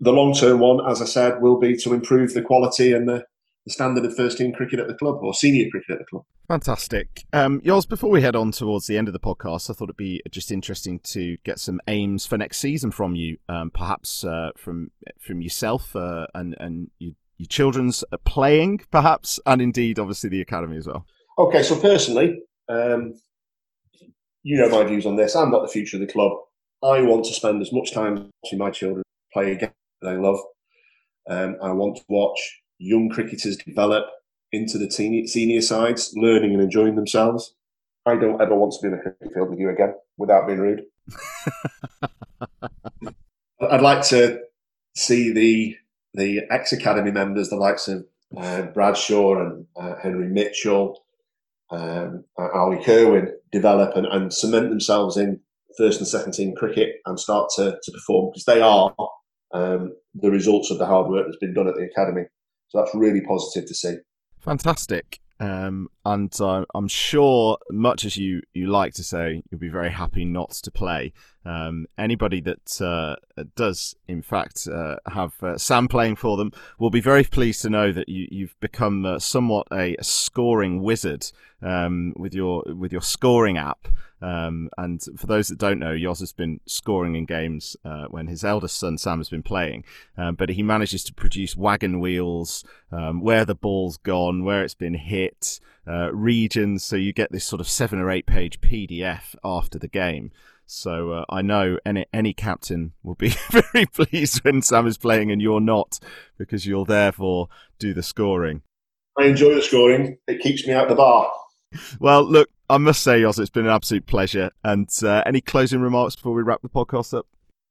The long term one, as I said, will be to improve the quality and the, the standard of first team cricket at the club or senior cricket at the club. Fantastic. Um, Yoz, before we head on towards the end of the podcast, I thought it'd be just interesting to get some aims for next season from you, um, perhaps uh, from from yourself uh, and and you, your children's playing, perhaps, and indeed, obviously, the academy as well. Okay, so personally, um, you know my views on this. I'm not the future of the club. I want to spend as much time watching my children play a game that they love Um, I want to watch young cricketers develop into the teen, senior sides, learning and enjoying themselves. I don't ever want to be in a cricket field with you again, without being rude. I'd like to see the the ex academy members, the likes of uh, Bradshaw and uh, Henry Mitchell, um, Ali Kerwin, develop and, and, cement themselves in first and second team cricket and start to, to perform because they are um, the results of the hard work that's been done at the academy. So that's really positive to see. Fantastic. Um, and uh, I'm sure, much as you, you like to say, you'll be very happy not to play. Um, anybody that uh, does, in fact, uh, have uh, Sam playing for them will be very pleased to know that you, you've become uh, somewhat a, scoring wizard um, with your with your scoring app. Um, and for those that don't know, Yoz has been scoring in games uh, when his eldest son Sam has been playing, um, but he manages to produce wagon wheels, um, where the ball's gone, where it's been hit, uh, regions. So you get this sort of seven or eight page PDF after the game. So uh, I know any any captain will be very pleased when Sam is playing and you're not, because you'll therefore do the scoring. I enjoy the scoring. It keeps me out the bar. Well, look, I must say, Yoz, it's been an absolute pleasure. And uh, any closing remarks before we wrap the podcast up?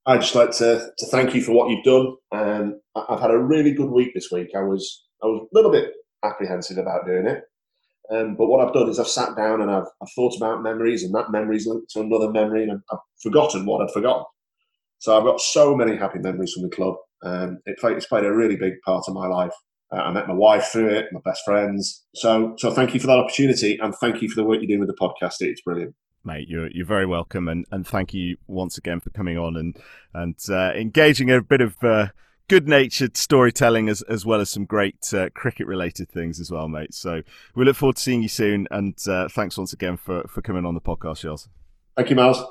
I'd just like to, to thank you for what you've done. Um, I've had a really good week this week. I was I was a little bit apprehensive about doing it, um, but what I've done is I've sat down and I've, I've thought about memories, and that memory's linked to another memory, and I've, forgotten what I'd forgotten. So I've got so many happy memories from the club. Um, it played, it's played a really big part of my life. Uh, I met my wife through it, my best friends. So, so thank you for that opportunity, and thank you for the work you're doing with the podcast. It's brilliant mate. You're you're very welcome, and, and thank you once again for coming on and and uh, engaging a bit of uh, good-natured storytelling as as well as some great uh, cricket-related things as well, mate. So we look forward to seeing you soon, and uh, thanks once again for for coming on the podcast, Charles. Thank you, Miles.